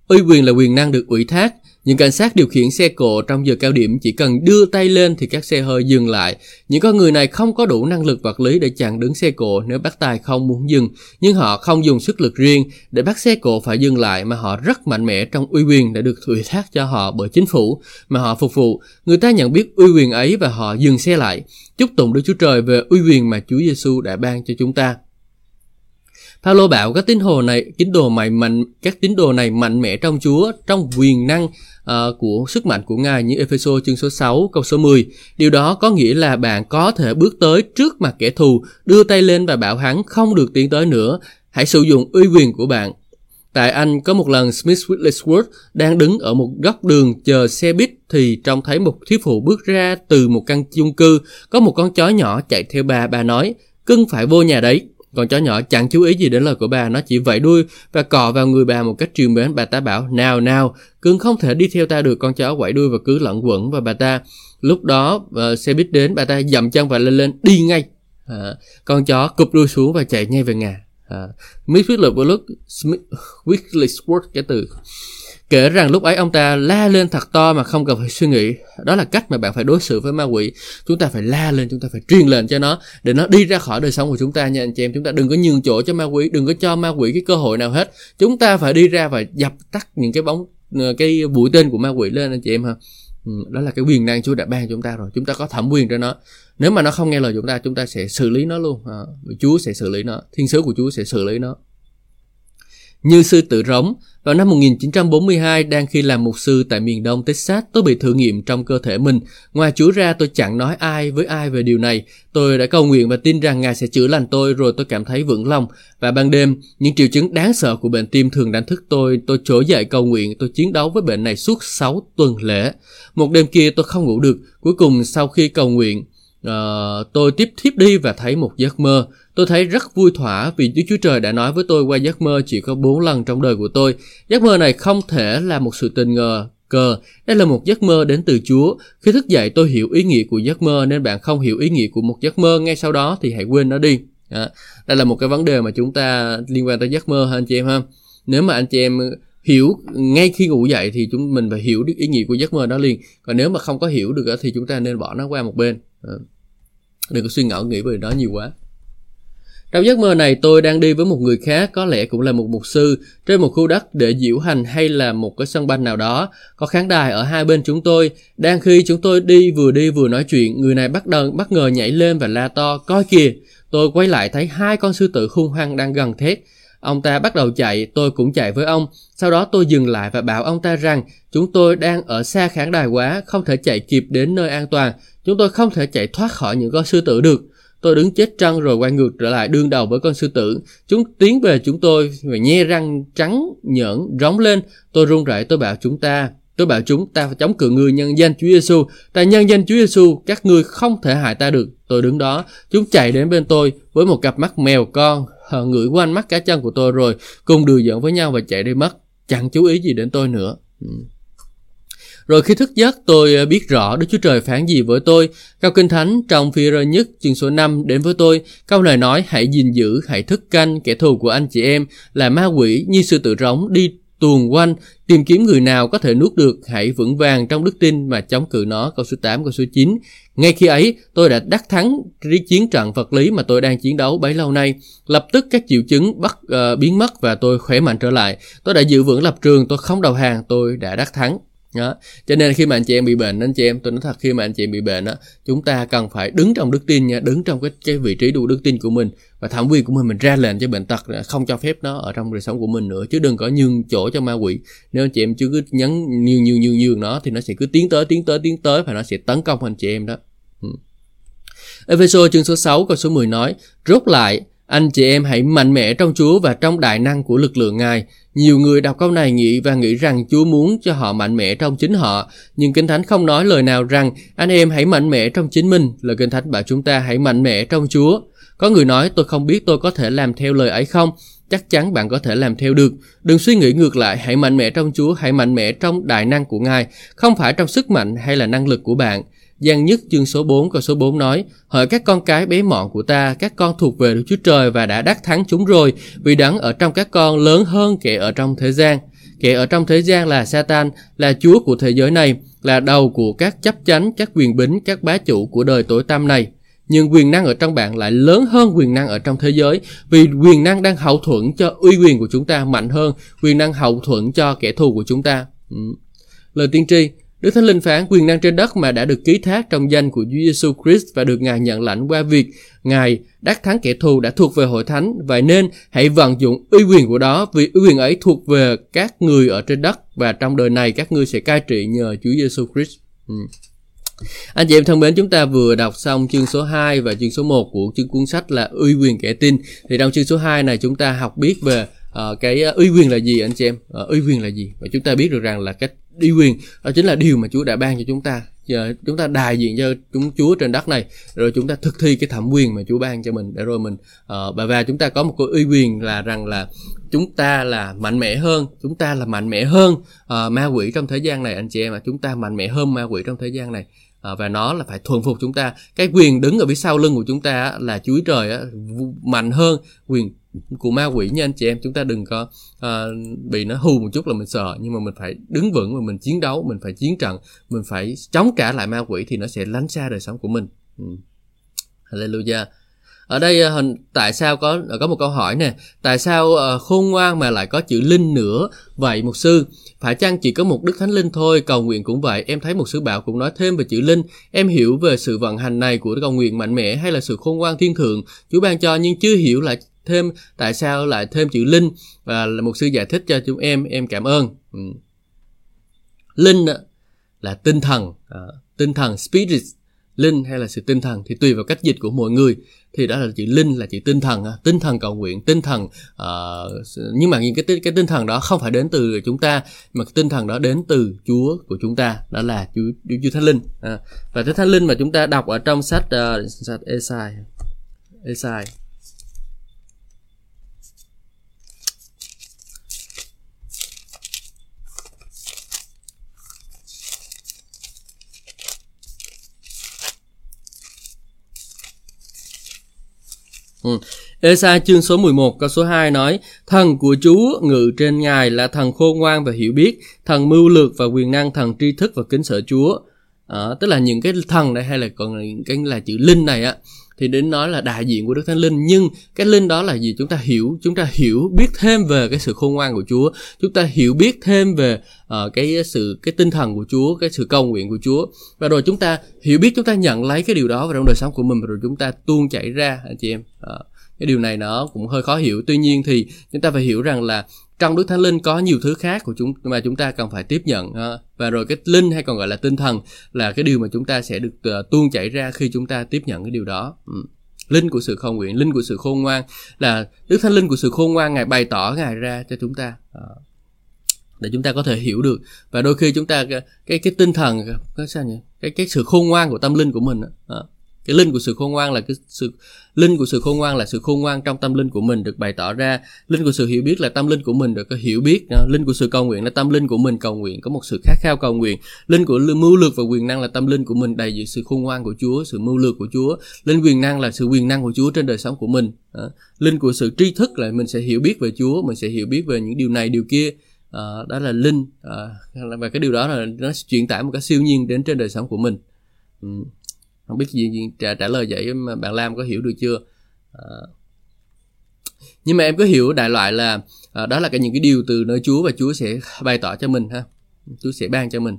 uy quyền là quyền năng được ủy thác những cảnh sát điều khiển xe cộ trong giờ cao điểm chỉ cần đưa tay lên thì các xe hơi dừng lại. Những con người này không có đủ năng lực vật lý để chặn đứng xe cộ nếu bác tài không muốn dừng, nhưng họ không dùng sức lực riêng để bắt xe cộ phải dừng lại mà họ rất mạnh mẽ trong uy quyền đã được ủy thác cho họ bởi chính phủ mà họ phục vụ. Người ta nhận biết uy quyền ấy và họ dừng xe lại. Chúc tụng Đức Chúa Trời về uy quyền mà Chúa Giêsu đã ban cho chúng ta. Paulo bảo các tín đồ này, tín đồ mày mạnh, các tín đồ này mạnh mẽ trong Chúa, trong quyền năng uh, của sức mạnh của Ngài như Epheso chương số 6 câu số 10. Điều đó có nghĩa là bạn có thể bước tới trước mặt kẻ thù, đưa tay lên và bảo hắn không được tiến tới nữa. Hãy sử dụng uy quyền của bạn. Tại Anh có một lần Smith Wigglesworth đang đứng ở một góc đường chờ xe buýt thì trông thấy một thiếu phụ bước ra từ một căn chung cư. Có một con chó nhỏ chạy theo bà, bà nói, cưng phải vô nhà đấy còn chó nhỏ chẳng chú ý gì đến lời của bà, nó chỉ vẫy đuôi và cọ vào người bà một cách triều mến. Bà ta bảo, nào nào, cưng không thể đi theo ta được. Con chó quẩy đuôi và cứ lẫn quẩn và bà ta lúc đó uh, xe buýt đến, bà ta dậm chân và lên lên đi ngay. À, con chó cụp đuôi xuống và chạy ngay về nhà. À, Smith Wigglesworth, Smith Wigglesworth cái từ Kể rằng lúc ấy ông ta la lên thật to mà không cần phải suy nghĩ. Đó là cách mà bạn phải đối xử với ma quỷ. Chúng ta phải la lên, chúng ta phải truyền lệnh cho nó để nó đi ra khỏi đời sống của chúng ta nha anh chị em. Chúng ta đừng có nhường chỗ cho ma quỷ, đừng có cho ma quỷ cái cơ hội nào hết. Chúng ta phải đi ra và dập tắt những cái bóng ờ, cái bụi tên của ma quỷ lên anh chị em ha. Ừ, đó là cái quyền năng Chúa đã ban chúng ta rồi. Chúng ta có thẩm quyền cho nó. Nếu mà nó không nghe lời chúng ta, chúng ta sẽ xử lý nó luôn. À, Chúa sẽ xử lý nó. Thiên sứ của Chúa sẽ xử lý nó như sư tử rống. Vào năm 1942, đang khi làm mục sư tại miền đông Texas, tôi bị thử nghiệm trong cơ thể mình. Ngoài Chúa ra, tôi chẳng nói ai với ai về điều này. Tôi đã cầu nguyện và tin rằng Ngài sẽ chữa lành tôi, rồi tôi cảm thấy vững lòng. Và ban đêm, những triệu chứng đáng sợ của bệnh tim thường đánh thức tôi. Tôi trỗi dậy cầu nguyện, tôi chiến đấu với bệnh này suốt 6 tuần lễ. Một đêm kia tôi không ngủ được. Cuối cùng, sau khi cầu nguyện, uh, tôi tiếp thiếp đi và thấy một giấc mơ. Tôi thấy rất vui thỏa vì Đức Chúa Trời đã nói với tôi qua giấc mơ chỉ có bốn lần trong đời của tôi. Giấc mơ này không thể là một sự tình ngờ, cờ. Đây là một giấc mơ đến từ Chúa. Khi thức dậy tôi hiểu ý nghĩa của giấc mơ nên bạn không hiểu ý nghĩa của một giấc mơ ngay sau đó thì hãy quên nó đi. À, đây là một cái vấn đề mà chúng ta liên quan tới giấc mơ ha anh chị em ha. Nếu mà anh chị em hiểu ngay khi ngủ dậy thì chúng mình phải hiểu được ý nghĩa của giấc mơ đó liền. Còn nếu mà không có hiểu được thì chúng ta nên bỏ nó qua một bên. Ờ. Đừng có suy ngẫm nghĩ về nó nhiều quá. Trong giấc mơ này tôi đang đi với một người khác có lẽ cũng là một mục sư trên một khu đất để diễu hành hay là một cái sân banh nào đó. Có khán đài ở hai bên chúng tôi. Đang khi chúng tôi đi vừa đi vừa nói chuyện, người này bắt đầu bất ngờ nhảy lên và la to, coi kìa. Tôi quay lại thấy hai con sư tử hung hăng đang gần thét. Ông ta bắt đầu chạy, tôi cũng chạy với ông. Sau đó tôi dừng lại và bảo ông ta rằng chúng tôi đang ở xa khán đài quá, không thể chạy kịp đến nơi an toàn. Chúng tôi không thể chạy thoát khỏi những con sư tử được. Tôi đứng chết trăng rồi quay ngược trở lại đương đầu với con sư tử. Chúng tiến về chúng tôi và nhe răng trắng nhẫn rống lên. Tôi run rẩy tôi bảo chúng ta Tôi bảo chúng ta phải chống cự người nhân danh Chúa Giêsu. Tại nhân danh Chúa Giêsu, các ngươi không thể hại ta được. Tôi đứng đó, chúng chạy đến bên tôi với một cặp mắt mèo con, họ ngửi quanh mắt cá chân của tôi rồi, cùng đùa giỡn với nhau và chạy đi mất, chẳng chú ý gì đến tôi nữa. Ừ. Rồi khi thức giấc tôi ờ, biết rõ Đức Chúa Trời phán gì với tôi. Câu Kinh Thánh trong phi rơ nhất chương số 5 đến với tôi. Câu lời nói hãy gìn giữ, hãy thức canh kẻ thù của anh chị em là ma quỷ như sư tử rống đi tuồn quanh tìm kiếm người nào có thể nuốt được hãy vững vàng trong đức tin mà chống cự nó. Câu số 8 câu số 9 ngay khi ấy tôi đã đắc thắng trí chiến trận vật lý mà tôi đang chiến đấu. Bấy lâu nay lập tức các triệu chứng bắt uh, biến mất và tôi khỏe mạnh trở lại. Tôi đã giữ vững lập trường tôi không đầu hàng tôi đã đắc thắng đó cho nên khi mà anh chị em bị bệnh anh chị em, tôi nói thật, khi mà anh chị em bị bệnh á, chúng ta cần phải đứng trong đức tin nha, đứng trong cái cái vị trí đủ đức tin của mình và thẩm quyền của mình mình ra lệnh cho bệnh tật à, không cho phép nó ở trong đời sống của mình nữa, chứ đừng có nhường chỗ cho ma quỷ nếu anh chị em chưa cứ nhấn nhường nhường nhường nhường nó thì nó sẽ cứ tiến tới tiến tới tiến tới và nó sẽ tấn công anh chị em đó ừ. Ephesos chương số 6 câu số 10 nói, Rốt lại, anh chị em hãy mạnh mẽ trong Chúa và trong đại năng của lực lượng Ngài. Nhiều người đọc câu này nghĩ và nghĩ rằng Chúa muốn cho họ mạnh mẽ trong chính họ, nhưng Kinh Thánh không nói lời nào rằng anh em hãy mạnh mẽ trong chính mình. Lời Kinh Thánh bảo chúng ta hãy mạnh mẽ trong Chúa. Có người nói tôi không biết tôi có thể làm theo lời ấy không? Chắc chắn bạn có thể làm theo được. Đừng suy nghĩ ngược lại, hãy mạnh mẽ trong Chúa, hãy mạnh mẽ trong đại năng của Ngài, không phải trong sức mạnh hay là năng lực của bạn. Giang nhất chương số 4 câu số 4 nói, Hỡi các con cái bé mọn của ta, Các con thuộc về Đức Chúa Trời và đã đắc thắng chúng rồi, Vì đấng ở trong các con lớn hơn kẻ ở trong thế gian. Kẻ ở trong thế gian là Satan, Là chúa của thế giới này, Là đầu của các chấp chánh, Các quyền bính, Các bá chủ của đời tối tăm này. Nhưng quyền năng ở trong bạn lại lớn hơn quyền năng ở trong thế giới, vì quyền năng đang hậu thuẫn cho uy quyền của chúng ta mạnh hơn, quyền năng hậu thuẫn cho kẻ thù của chúng ta. Ừ. lời tiên tri Đức Thánh Linh phán quyền năng trên đất mà đã được ký thác trong danh của Chúa Giêsu Christ và được Ngài nhận lãnh qua việc Ngài đắc thắng kẻ thù đã thuộc về hội thánh vậy nên hãy vận dụng uy quyền của đó vì uy quyền ấy thuộc về các người ở trên đất và trong đời này các ngươi sẽ cai trị nhờ Chúa Giêsu Christ. Ừ. Anh chị em thân mến, chúng ta vừa đọc xong chương số 2 và chương số 1 của chương cuốn sách là uy quyền kẻ tin. Thì trong chương số 2 này chúng ta học biết về uh, cái ờ, uy quyền là gì anh chị em? Uh, uy quyền là gì? Và chúng ta biết được rằng là cách đi quyền đó chính là điều mà Chúa đã ban cho chúng ta. Giờ chúng ta đại diện cho chúng Chúa trên đất này rồi chúng ta thực thi cái thẩm quyền mà Chúa ban cho mình. Để rồi mình ờ, uh, và và chúng ta có một cái uy quyền là rằng là chúng ta là mạnh mẽ hơn chúng ta là mạnh mẽ hơn uh, ma quỷ trong thế gian này anh chị em mà chúng ta mạnh mẽ hơn ma quỷ trong thế gian này. Ờ, và nó là phải thuần phục chúng ta. Cái quyền đứng ở phía sau lưng của chúng ta là chúa trời mạnh hơn quyền của ma quỷ nha anh chị em chúng ta đừng có uh, bị nó hù một chút là mình sợ. Nhưng mà mình phải đứng vững và mình chiến đấu mình phải chiến trận mình phải chống trả lại ma quỷ thì nó sẽ lánh xa đời sống của mình. Ừ. Hallelujah. Ở đây à, hình tại sao có à, có một câu hỏi nè. Tại sao uh, khôn ngoan mà lại có chữ linh nữa? Vậy mục sư phải chăng chỉ có một đức thánh linh thôi? Cầu nguyện cũng vậy. Em thấy một sư bảo cũng nói thêm về chữ linh. Em hiểu về sự vận hành này của cầu nguyện mạnh mẽ hay là sự khôn ngoan thiên thượng? Chúa ban cho nhưng chưa hiểu là thêm tại sao lại thêm chữ linh? Và là một sư giải thích cho chúng em em cảm ơn. Ừ. linh là tinh thần à, tinh thần spirit. Linh hay là sự tinh thần thì tùy vào cách dịch của mọi người. Thì đó là chữ linh là chữ tinh thần tinh thần cầu nguyện tinh thần uh, nhưng mà những cái cái tinh thần đó không phải đến từ chúng ta mà cái tinh thần đó đến từ Chúa của chúng ta đó là Chúa Chúa, Chúa Thánh Linh à, và cái Thánh Linh mà chúng ta đọc ở trong sách uh, sách Esai Esai. Ừ. Esa chương số 11 câu số 2 nói Thần của Chúa ngự trên Ngài là thần khôn ngoan và hiểu biết Thần mưu lược và quyền năng Thần tri thức và kính sợ Chúa à, Tức là những cái thần này hay là còn những cái là chữ linh này á thì đến nói là đại diện của Đức Thánh Linh. Nhưng cái linh đó là gì? Chúng ta hiểu chúng ta hiểu biết thêm về cái sự khôn ngoan của Chúa. Chúng ta hiểu biết thêm về uh, cái sự cái tinh thần của Chúa cái sự cầu nguyện của Chúa. Và rồi chúng ta hiểu biết chúng ta nhận lấy cái điều đó vào trong đời sống của mình và rồi chúng ta tuôn chảy ra anh chị em. Uh, cái điều này nó cũng hơi khó hiểu. Tuy nhiên thì chúng ta phải hiểu rằng là trong đức thánh linh có nhiều thứ khác của chúng mà chúng ta cần phải tiếp nhận và rồi cái linh hay còn gọi là tinh thần là cái điều mà chúng ta sẽ được uh, tuôn chảy ra khi chúng ta tiếp nhận cái điều đó. Ừ. linh của sự khôn nguyện linh của sự khôn ngoan là đức thánh linh của sự khôn ngoan ngài bày tỏ ngài ra cho chúng ta ờ, để chúng ta có thể hiểu được. Và đôi khi chúng ta cái cái, cái tinh thần cái sao nhỉ? Cái cái sự khôn ngoan của tâm linh của mình đó cái linh của sự khôn ngoan là cái sự linh của sự khôn ngoan là sự khôn ngoan trong tâm linh của mình được bày tỏ ra. Linh của sự hiểu biết là tâm linh của mình được có hiểu biết. Linh của sự cầu nguyện là tâm linh của mình cầu nguyện có một sự khát khao cầu nguyện. Linh của mưu lược và quyền năng là tâm linh của mình đầy dự sự khôn ngoan của Chúa sự mưu lược của Chúa. Linh quyền năng là sự quyền năng của Chúa trên đời sống của mình. Linh của sự tri thức là mình sẽ hiểu biết về Chúa mình sẽ hiểu biết về những điều này điều kia. À, đó là linh à, và cái điều đó là nó truyền tải một cái siêu nhiên đến trên đời sống của mình. Ừ không biết gì, gì trả, trả lời vậy mà bạn Lam có hiểu được chưa? À, nhưng mà em có hiểu đại loại là à, đó là cái những cái điều từ nơi Chúa và Chúa sẽ bày tỏ cho mình ha. Chúa sẽ ban cho mình.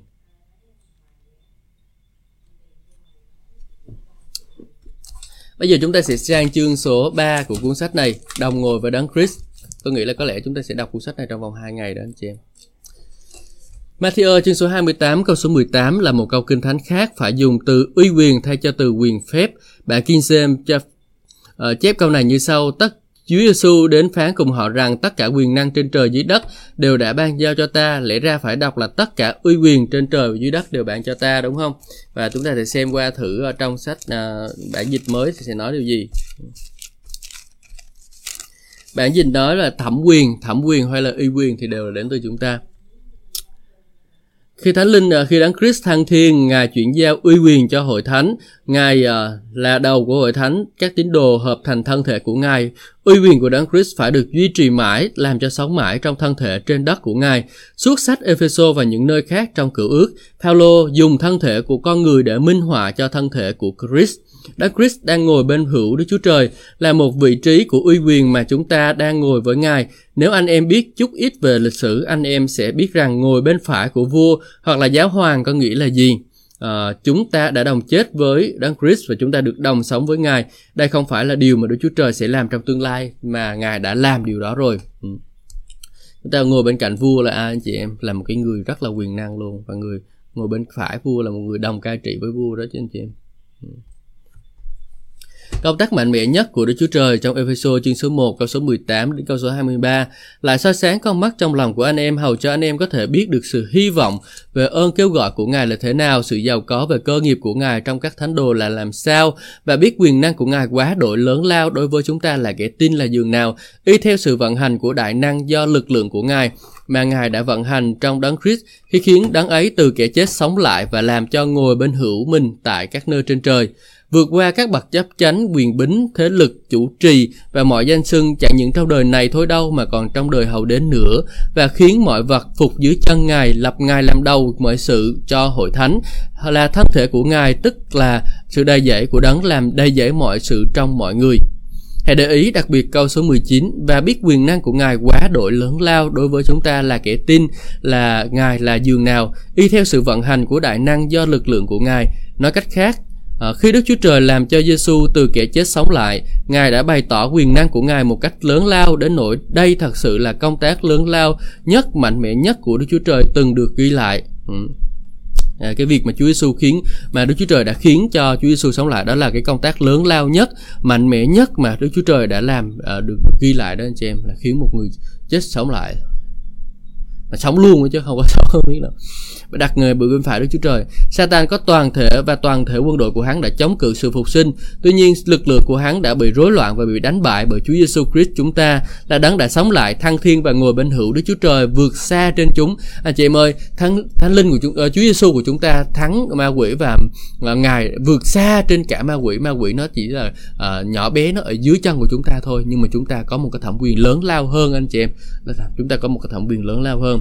Bây giờ chúng ta sẽ sang chương số 3 của cuốn sách này Đồng ngồi với đấng Christ. Tôi nghĩ là có lẽ chúng ta sẽ đọc cuốn sách này trong vòng 2 ngày đó anh chị em. Matthew chương số 28 câu số 18 là một câu kinh thánh khác phải dùng từ uy quyền thay cho từ quyền phép. Bạn King James uh, chép câu này như sau: Tất Chúa Giêsu đến phán cùng họ rằng tất cả quyền năng trên trời dưới đất đều đã ban giao cho ta, lẽ ra phải đọc là tất cả uy quyền trên trời và dưới đất đều ban cho ta đúng không? Và chúng ta sẽ xem qua thử ở trong sách uh, bản dịch mới thì sẽ nói điều gì. Bản dịch nói là thẩm quyền, thẩm quyền hay là uy quyền thì đều là đến từ chúng ta. Khi Thánh Linh à, khi Đấng Christ thăng thiên, Ngài chuyển giao uy quyền cho hội thánh, Ngài à, là đầu của hội thánh, các tín đồ hợp thành thân thể của Ngài. Uy quyền của Đấng Christ phải được duy trì mãi, làm cho sống mãi trong thân thể trên đất của Ngài. Suốt sách Epheso và những nơi khác trong cựu ước, Paulo dùng thân thể của con người để minh họa cho thân thể của Christ. Đấng Christ đang ngồi bên hữu Đức Chúa Trời là một vị trí của uy quyền mà chúng ta đang ngồi với Ngài. Nếu anh em biết chút ít về lịch sử, anh em sẽ biết rằng ngồi bên phải của vua hoặc là giáo hoàng có nghĩa là gì. À, chúng ta đã đồng chết với Đấng Christ và chúng ta được đồng sống với Ngài. Đây không phải là điều mà Đức Chúa Trời sẽ làm trong tương lai mà Ngài đã làm điều đó rồi. Ừ. Chúng ta ngồi bên cạnh vua là ai anh chị em? Là một cái người rất là quyền năng luôn và người ngồi bên phải vua là một người đồng cai trị với vua đó chứ anh chị em. Ừ. Công tác mạnh mẽ nhất của Đức Chúa Trời trong Ephesos chương số 1 câu số 18 đến câu số 23 lại soi sáng con mắt trong lòng của anh em hầu cho anh em có thể biết được sự hy vọng về ơn kêu gọi của Ngài là thế nào, sự giàu có về cơ nghiệp của Ngài trong các thánh đồ là làm sao và biết quyền năng của Ngài quá đội lớn lao đối với chúng ta là kẻ tin là dường nào, y theo sự vận hành của đại năng do lực lượng của Ngài mà Ngài đã vận hành trong đấng Christ khi khiến đấng ấy từ kẻ chết sống lại và làm cho ngồi bên hữu mình tại các nơi trên trời vượt qua các bậc chấp chánh, quyền bính, thế lực, chủ trì và mọi danh xưng chẳng những trong đời này thôi đâu mà còn trong đời hậu đến nữa và khiến mọi vật phục dưới chân Ngài, lập Ngài làm đầu mọi sự cho hội thánh là thân thể của Ngài tức là sự đầy dễ của đấng làm đầy dễ mọi sự trong mọi người. Hãy để ý đặc biệt câu số 19 và biết quyền năng của Ngài quá đội lớn lao đối với chúng ta là kẻ tin là Ngài là giường nào y theo sự vận hành của đại năng do lực lượng của Ngài. Nói cách khác, À, khi Đức Chúa Trời làm cho Giêsu từ kẻ chết sống lại, Ngài đã bày tỏ quyền năng của Ngài một cách lớn lao đến nỗi đây thật sự là công tác lớn lao nhất mạnh mẽ nhất của Đức Chúa Trời từng được ghi lại. Ừ. À, cái việc mà Chúa Giêsu khiến mà Đức Chúa Trời đã khiến cho Chúa Giêsu sống lại đó là cái công tác lớn lao nhất, mạnh mẽ nhất mà Đức Chúa Trời đã làm à, được ghi lại đó anh chị em là khiến một người chết sống lại mà sống luôn chứ không có sống không biết đâu và đặt người bự bên phải Đức Chúa Trời. Satan có toàn thể và toàn thể quân đội của hắn đã chống cự sự phục sinh. Tuy nhiên, lực lượng của hắn đã bị rối loạn và bị đánh bại bởi Chúa Giêsu Christ chúng ta là đấng đã sống lại, thăng thiên và ngồi bên hữu Đức Chúa Trời vượt xa trên chúng. Anh chị em ơi, thánh thánh linh của chúng uh, Chúa Giêsu của chúng ta thắng ma quỷ và uh, ngài vượt xa trên cả ma quỷ. Ma quỷ nó chỉ là uh, nhỏ bé nó ở dưới chân của chúng ta thôi, nhưng mà chúng ta có một cái thẩm quyền lớn lao hơn anh chị em. Chúng ta có một cái thẩm quyền lớn lao hơn.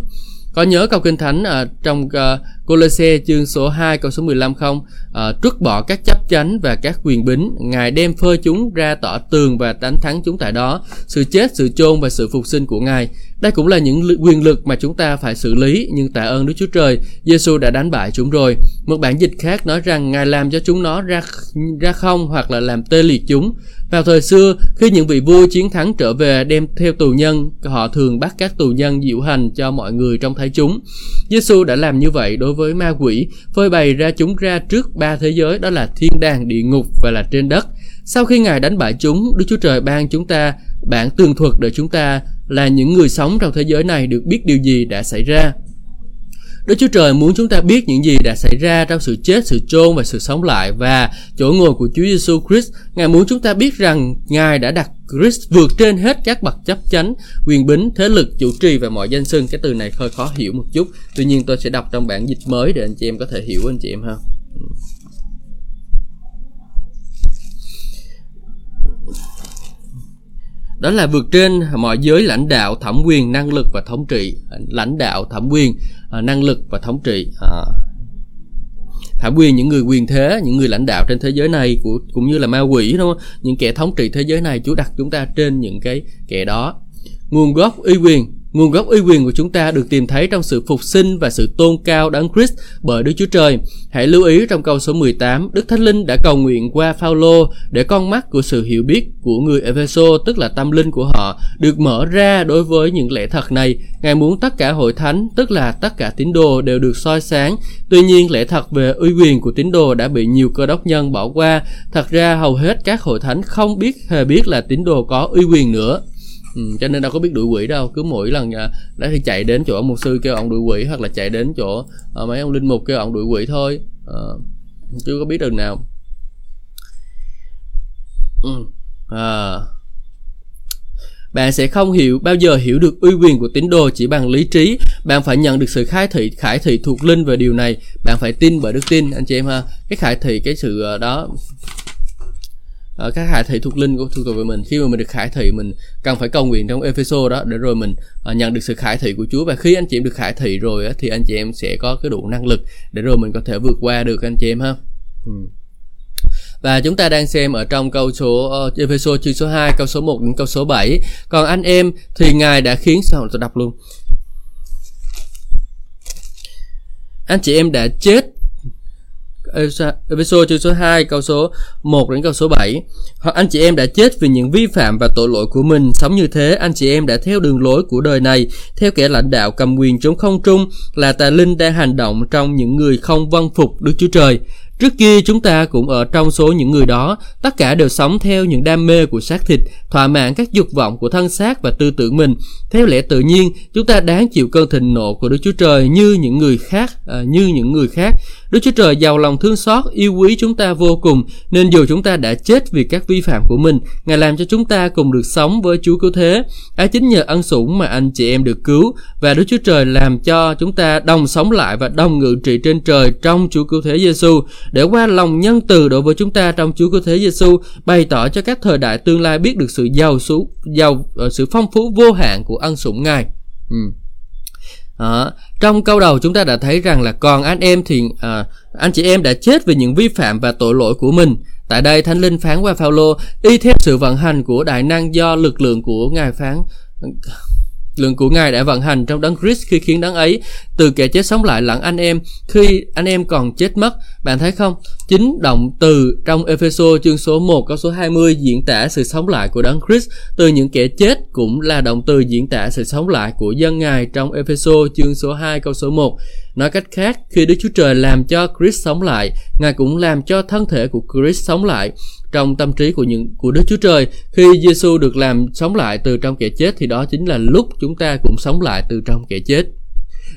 Có nhớ câu kinh thánh ở trong à, uh, Colosse chương số 2 câu số 15 không? Uh, trút bỏ các chấp chánh và các quyền bính, Ngài đem phơi chúng ra tỏ tường và đánh thắng chúng tại đó. Sự chết, sự chôn và sự phục sinh của Ngài. Đây cũng là những quyền lực mà chúng ta phải xử lý, nhưng tạ ơn Đức Chúa Trời, Giêsu đã đánh bại chúng rồi. Một bản dịch khác nói rằng Ngài làm cho chúng nó ra ra không hoặc là làm tê liệt chúng. Vào thời xưa, khi những vị vua chiến thắng trở về đem theo tù nhân, họ thường bắt các tù nhân diệu hành cho mọi người trong thấy chúng. Giêsu đã làm như vậy đối với ma quỷ, phơi bày ra chúng ra trước ba thế giới đó là thiên đàng, địa ngục và là trên đất. Sau khi Ngài đánh bại chúng, Đức Chúa Trời ban chúng ta bản tường thuật để chúng ta là những người sống trong thế giới này được biết điều gì đã xảy ra. Đức Chúa Trời muốn chúng ta biết những gì đã xảy ra trong sự chết, sự chôn và sự sống lại và chỗ ngồi của Chúa Giêsu Christ. Ngài muốn chúng ta biết rằng Ngài đã đặt Christ vượt trên hết các bậc chấp chánh, quyền bính, thế lực, chủ trì và mọi danh xưng. Cái từ này hơi khó hiểu một chút. Tuy nhiên tôi sẽ đọc trong bản dịch mới để anh chị em có thể hiểu anh chị em ha. đó là vượt trên mọi giới lãnh đạo thẩm quyền năng lực và thống trị lãnh đạo thẩm quyền à, năng lực và thống trị à, thẩm quyền những người quyền thế những người lãnh đạo trên thế giới này của cũng như là ma quỷ đúng không? Những kẻ thống trị thế giới này chúa đặt chúng ta trên những cái kẻ đó. Nguồn gốc uy quyền Nguồn gốc uy quyền của chúng ta được tìm thấy trong sự phục sinh và sự tôn cao đấng Christ bởi Đức Chúa Trời. Hãy lưu ý trong câu số 18, Đức Thánh Linh đã cầu nguyện qua Phaolô để con mắt của sự hiểu biết của người Epheso, tức là tâm linh của họ, được mở ra đối với những lẽ thật này. Ngài muốn tất cả hội thánh, tức là tất cả tín đồ đều được soi sáng. Tuy nhiên, lẽ thật về uy quyền của tín đồ đã bị nhiều cơ đốc nhân bỏ qua. Thật ra, hầu hết các hội thánh không biết hề biết là tín đồ có uy quyền nữa. Ừ, cho nên đâu có biết đuổi quỷ đâu. Cứ mỗi lần à, đó thì chạy đến chỗ ông mục sư kêu ông đuổi quỷ hoặc là chạy đến chỗ à, mấy ông linh mục kêu ông đuổi quỷ thôi. À, chưa có biết đường nào. Ừ. à, bạn sẽ không hiểu bao giờ hiểu được uy quyền của tín đồ chỉ bằng lý trí. Bạn phải nhận được sự khai thị khải thị thuộc linh về điều này. Bạn phải tin bởi đức tin anh chị em ha. Cái khải thị cái sự à, đó uh, các khải thị thuộc linh của thuộc về mình khi mà mình được khải thị mình cần phải cầu nguyện trong Epheso đó để rồi mình uh, nhận được sự khải thị của Chúa và khi anh chị em được khải thị rồi á, thì anh chị em sẽ có cái đủ năng lực để rồi mình có thể vượt qua được anh chị em ha. Ừ. Và chúng ta đang xem ở trong câu số uh, Epheso chương số 2 câu số 1 đến câu số 7. Còn anh em thì Ngài đã khiến sao tôi đọc luôn. Anh chị em đã chết episode chương số 2 câu số 1 đến câu số 7 Hoặc anh chị em đã chết vì những vi phạm và tội lỗi của mình. Sống như thế, anh chị em đã theo đường lối của đời này. Theo kẻ lãnh đạo cầm quyền chống không trung Là tà linh đang hành động trong những người không vâng phục Đức Chúa Trời. Trước kia chúng ta cũng ở trong số những người đó, tất cả đều sống theo những đam mê của xác thịt, thỏa mãn các dục vọng của thân xác và tư tưởng mình. Theo lẽ tự nhiên, chúng ta đáng chịu cơn thịnh nộ của Đức Chúa Trời như những người khác, à, như những người khác. Đức Chúa Trời giàu lòng thương xót, yêu quý chúng ta vô cùng, nên dù chúng ta đã chết vì các vi phạm của mình, Ngài làm cho chúng ta cùng được sống với Chúa cứu thế. Ấy chính nhờ ân sủng mà anh chị em được cứu, và Đức Chúa Trời làm cho chúng ta đồng sống lại và đồng ngự trị trên trời trong Chúa cứu thế Giêsu để qua lòng nhân từ đối với chúng ta trong Chúa cứu thế Giêsu bày tỏ cho các thời đại tương lai biết được sự giàu số giàu ờ, sự phong phú vô hạn của ân sủng Ngài. Ừ. À, trong câu đầu chúng ta đã thấy rằng là còn anh em thì à, anh chị em đã chết vì những vi phạm và tội lỗi của mình. Tại đây Thánh Linh phán qua Phaolô y theo sự vận hành của đại năng do lực lượng của Ngài phán lượng của Ngài đã vận hành trong đấng Christ khi khiến đấng ấy từ kẻ chết sống lại lẫn anh em khi anh em còn chết mất. Bạn thấy không? Chính động từ trong Epheso chương số 1 câu số 20 diễn tả sự sống lại của đấng Christ từ những kẻ chết cũng là động từ diễn tả sự sống lại của dân Ngài trong Epheso chương số 2 câu số 1. Nói cách khác, khi Đức Chúa Trời làm cho Chris sống lại, Ngài cũng làm cho thân thể của Chris sống lại trong tâm trí của những của Đức Chúa Trời khi Giêsu được làm sống lại từ trong kẻ chết thì đó chính là lúc chúng ta cũng sống lại từ trong kẻ chết.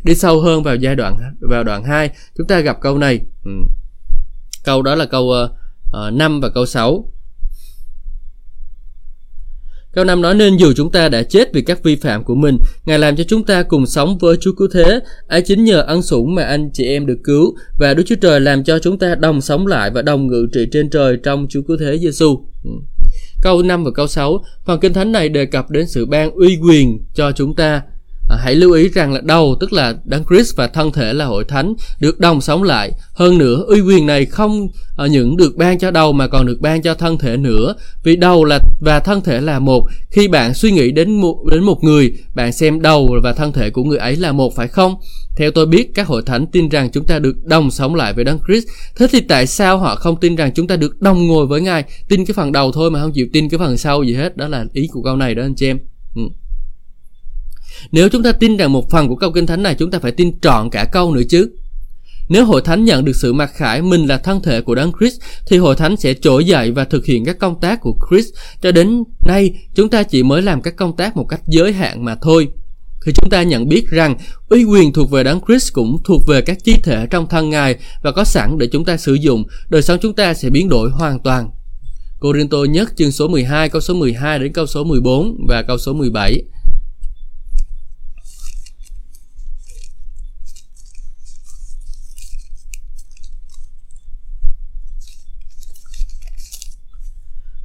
Đi sâu hơn vào giai đoạn vào đoạn 2, chúng ta gặp câu này. Ừ. Câu đó là câu ờ, ờ, uh, 5 và câu 6. Câu năm nói nên dù chúng ta đã chết vì các vi phạm của mình, Ngài làm cho chúng ta cùng sống với Chúa Cứu Thế. Ấy chính nhờ ân sủng mà anh chị em được cứu và Đức Chúa Trời làm cho chúng ta đồng sống lại và đồng ngự trị trên trời trong Chúa Cứu Thế Giêsu. Ừ. Câu 5 và câu 6, phần kinh thánh này đề cập đến sự ban uy quyền cho chúng ta À, hãy lưu ý rằng là đầu tức là đấng Christ và thân thể là hội thánh được đồng sống lại. Hơn nữa uy quyền này không à, những được ban cho đầu mà còn được ban cho thân thể nữa. Vì đầu là và thân thể là một. Khi bạn suy nghĩ đến một đến một người bạn xem đầu và thân thể của người ấy là một phải không? Theo tôi biết các hội thánh tin rằng chúng ta được đồng sống lại với đấng Christ. Thế thì tại sao họ không tin rằng chúng ta được đồng ngồi với ngài? Tin cái phần đầu thôi mà không chịu tin cái phần sau gì hết. Đó là ý của câu này đó anh chị em. Ừ. Nếu chúng ta tin rằng một phần của câu kinh thánh này chúng ta phải tin trọn cả câu nữa chứ. Nếu hội thánh nhận được sự mặc khải mình là thân thể của Đấng Christ thì hội thánh sẽ trỗi dậy và thực hiện các công tác của Christ. Cho đến nay chúng ta chỉ mới làm các công tác một cách giới hạn mà thôi. Khi chúng ta nhận biết rằng uy quyền thuộc về Đấng Christ cũng thuộc về các chi thể trong thân Ngài và có sẵn để chúng ta sử dụng, đời sống chúng ta sẽ biến đổi hoàn toàn. corinthô nhất chương số 12 câu số 12 đến câu số 14 và câu số 17.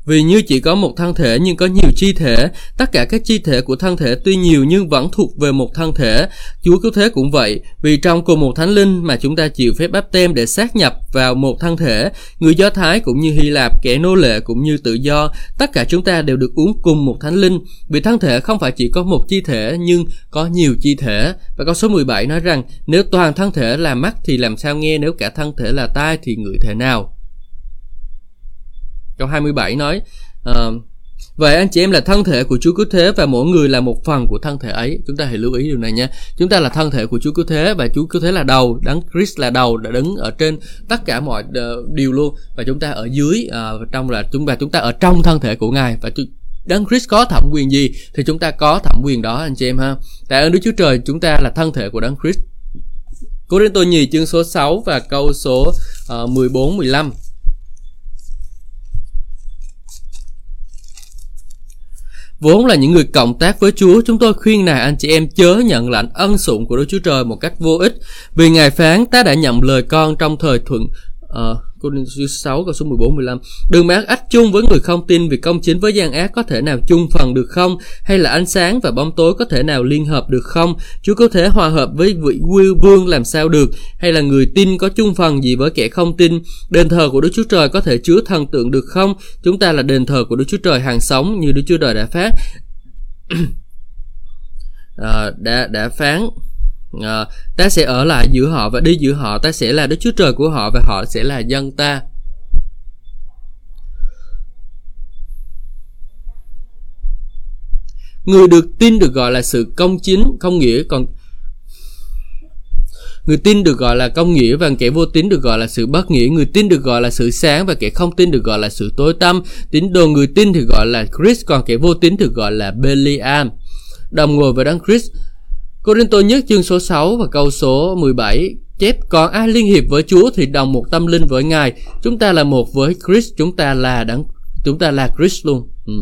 Vì như chỉ có một thân thể nhưng có nhiều chi thể, tất cả các chi thể của thân thể tuy nhiều nhưng vẫn thuộc về một thân thể. Chúa cứu thế cũng vậy, vì trong cùng một thánh linh mà chúng ta chịu phép báp tem để xác nhập vào một thân thể, người Do Thái cũng như Hy Lạp, kẻ nô lệ cũng như tự do, tất cả chúng ta đều được uống cùng một thánh linh, vì thân thể không phải chỉ có một chi thể nhưng có nhiều chi thể. Và câu số 17 nói rằng nếu toàn thân thể là mắt thì làm sao nghe, nếu cả thân thể là tai thì ngửi thể nào? Câu 27 nói uh, Vậy anh chị em là thân thể của Chúa Cứu Thế và mỗi người là một phần của thân thể ấy. Chúng ta hãy lưu ý điều này nha. Chúng ta là thân thể của Chúa Cứu Thế và Chúa Cứu Thế là đầu, Đấng Christ là đầu đã đứng ở trên tất cả mọi ờ, điều luôn và chúng ta ở dưới uh, trong là chúng ta chúng ta ở trong thân thể của Ngài và Đấng Christ có thẩm quyền gì thì chúng ta có thẩm quyền đó anh chị em ha. Tại ơn Đức Chúa Trời chúng ta là thân thể của Đấng Christ. cô đến tôi nhì chương số 6 và câu số uh, 14 15. Vốn là những người cộng tác với Chúa, chúng tôi khuyên nài anh chị em chớ nhận lãnh ân sủng của Đức Chúa Trời một cách vô ích. Vì Ngài phán ta đã nhậm lời con trong thời thuận uh, Cô 6 câu số 14 15. Đừng mang ách chung với người không tin vì công chính với gian ác có thể nào chung phần được không? Hay là ánh sáng và bóng tối có thể nào liên hợp được không? Chúa có thể hòa hợp với vị vương làm sao được? Hay là người tin có chung phần gì với kẻ không tin? Đền thờ của Đức Chúa Trời có thể chứa thần tượng được không? Chúng ta là đền thờ của Đức Chúa Trời hàng sống như Đức Chúa Trời đã phát. à, đã đã phán à, ta sẽ ở lại giữa họ và đi giữa họ ta sẽ là đức chúa trời của họ và họ sẽ là dân ta người được tin được gọi là sự công chính không nghĩa còn Người tin được gọi là công nghĩa và kẻ vô tín được gọi là sự bất nghĩa. Người tin được gọi là sự sáng và kẻ không tin được gọi là sự tối tăm. Tín đồ người tin thì gọi là Chris còn kẻ vô tín được gọi là Belial. Đồng ngồi với đấng Chris Corinto nhất chương số 6 và câu số 17 chép còn ai liên hiệp với Chúa thì đồng một tâm linh với Ngài. Chúng ta là một với Christ, chúng ta là đấng chúng ta là Christ luôn. Ừ.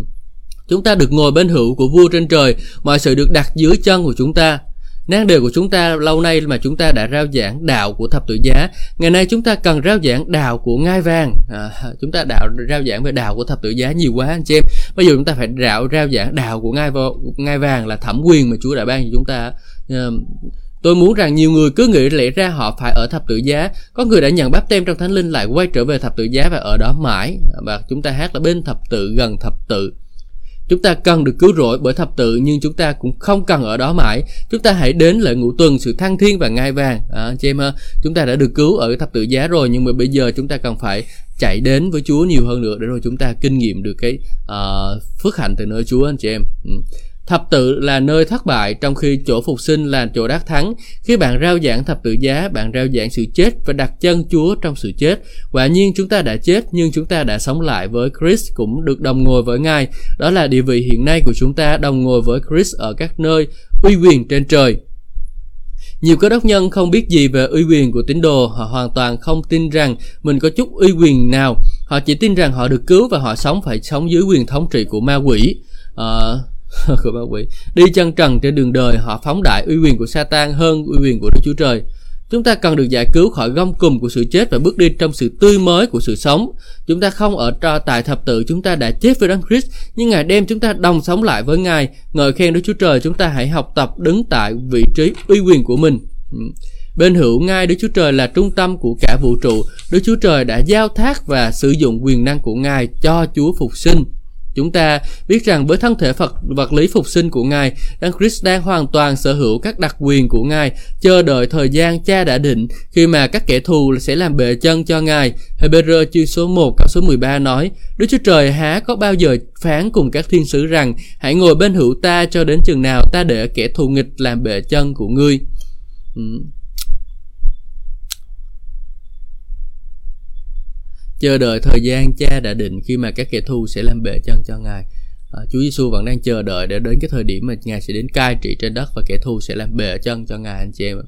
Chúng ta được ngồi bên hữu của vua trên trời, mọi sự được đặt dưới chân của chúng ta. Nang đề của chúng ta lâu nay mà chúng ta đã rao giảng đạo của thập tự giá. Ngày nay chúng ta cần rao giảng đạo của ngai vàng. À, chúng ta đạo rao giảng về đạo của thập tự giá nhiều quá anh chị em. Bây giờ chúng ta phải rao rao giảng đạo của ngai ngai vàng là thẩm quyền mà Chúa đã ban cho chúng ta. Ờ, tôi muốn rằng nhiều người cứ nghĩ lẽ ra họ phải ở thập tự giá. Có người đã nhận báp tem trong thánh linh lại quay trở về thập tự giá và ở đó mãi. Và chúng ta hát là bên thập tự gần thập tự. Chúng ta cần được cứu rỗi bởi thập tự nhưng chúng ta cũng không cần ở đó mãi. Chúng ta hãy đến lễ ngũ tuần sự thăng thiên và ngai vàng. À, chị em ơi, chúng ta đã được cứu ở thập tự giá rồi nhưng mà bây giờ chúng ta cần phải chạy đến với Chúa nhiều hơn nữa để rồi chúng ta kinh nghiệm được cái uh, phước hạnh từ nơi Chúa anh chị em. Ừ. Thập tự là nơi thất bại trong khi chỗ phục sinh là chỗ đắc thắng. Khi bạn rao giảng thập tự giá, bạn rao giảng sự chết và đặt chân Chúa trong sự chết. Quả nhiên chúng ta đã chết nhưng chúng ta đã sống lại với Chris cũng được đồng ngồi với Ngài. Đó là địa vị hiện nay của chúng ta đồng ngồi với Chris ở các nơi uy quyền trên trời. Nhiều cơ đốc nhân không biết gì về uy quyền của tín đồ, họ hoàn toàn không tin rằng mình có chút uy quyền nào. Họ chỉ tin rằng họ được cứu và họ sống phải sống dưới quyền thống trị của ma quỷ. Uh, của ma quỷ đi chân trần trên đường đời, họ phóng đại uy quyền của Satan hơn uy quyền của Đức Chúa Trời chúng ta cần được giải cứu khỏi gông cùm của sự chết và bước đi trong sự tươi mới của sự sống chúng ta không ở tra tại thập tự, chúng ta đã chết với Đấng Christ, nhưng ngài đem chúng ta đồng sống lại với ngài ngợi khen Đức Chúa Trời, chúng ta hãy học tập đứng tại vị trí uy quyền của mình. Ừ. Bên hữu ngai, Đức Chúa Trời là trung tâm của cả vũ trụ. Đức Chúa Trời đã giao thác và sử dụng quyền năng của Ngài cho Chúa phục sinh. Chúng ta biết rằng với thân thể Phật vật lý phục sinh của Ngài, Đấng Christ đang hoàn toàn sở hữu các đặc quyền của Ngài, chờ đợi thời gian cha đã định khi mà các kẻ thù sẽ làm bệ chân cho Ngài. Hebrew chương số 1 câu số 13 nói, Đức Chúa Trời há có bao giờ phán cùng các thiên sứ rằng, hãy ngồi bên hữu ta cho đến chừng nào ta để kẻ thù nghịch làm bệ chân của ngươi. Ừ. chờ đợi thời gian cha đã định khi mà các kẻ thù sẽ làm bệ chân cho ngài à, Chúa Giêsu vẫn đang chờ đợi để đến cái thời điểm mà ngài sẽ đến cai trị trên đất và kẻ thù sẽ làm bệ chân cho ngài anh chị em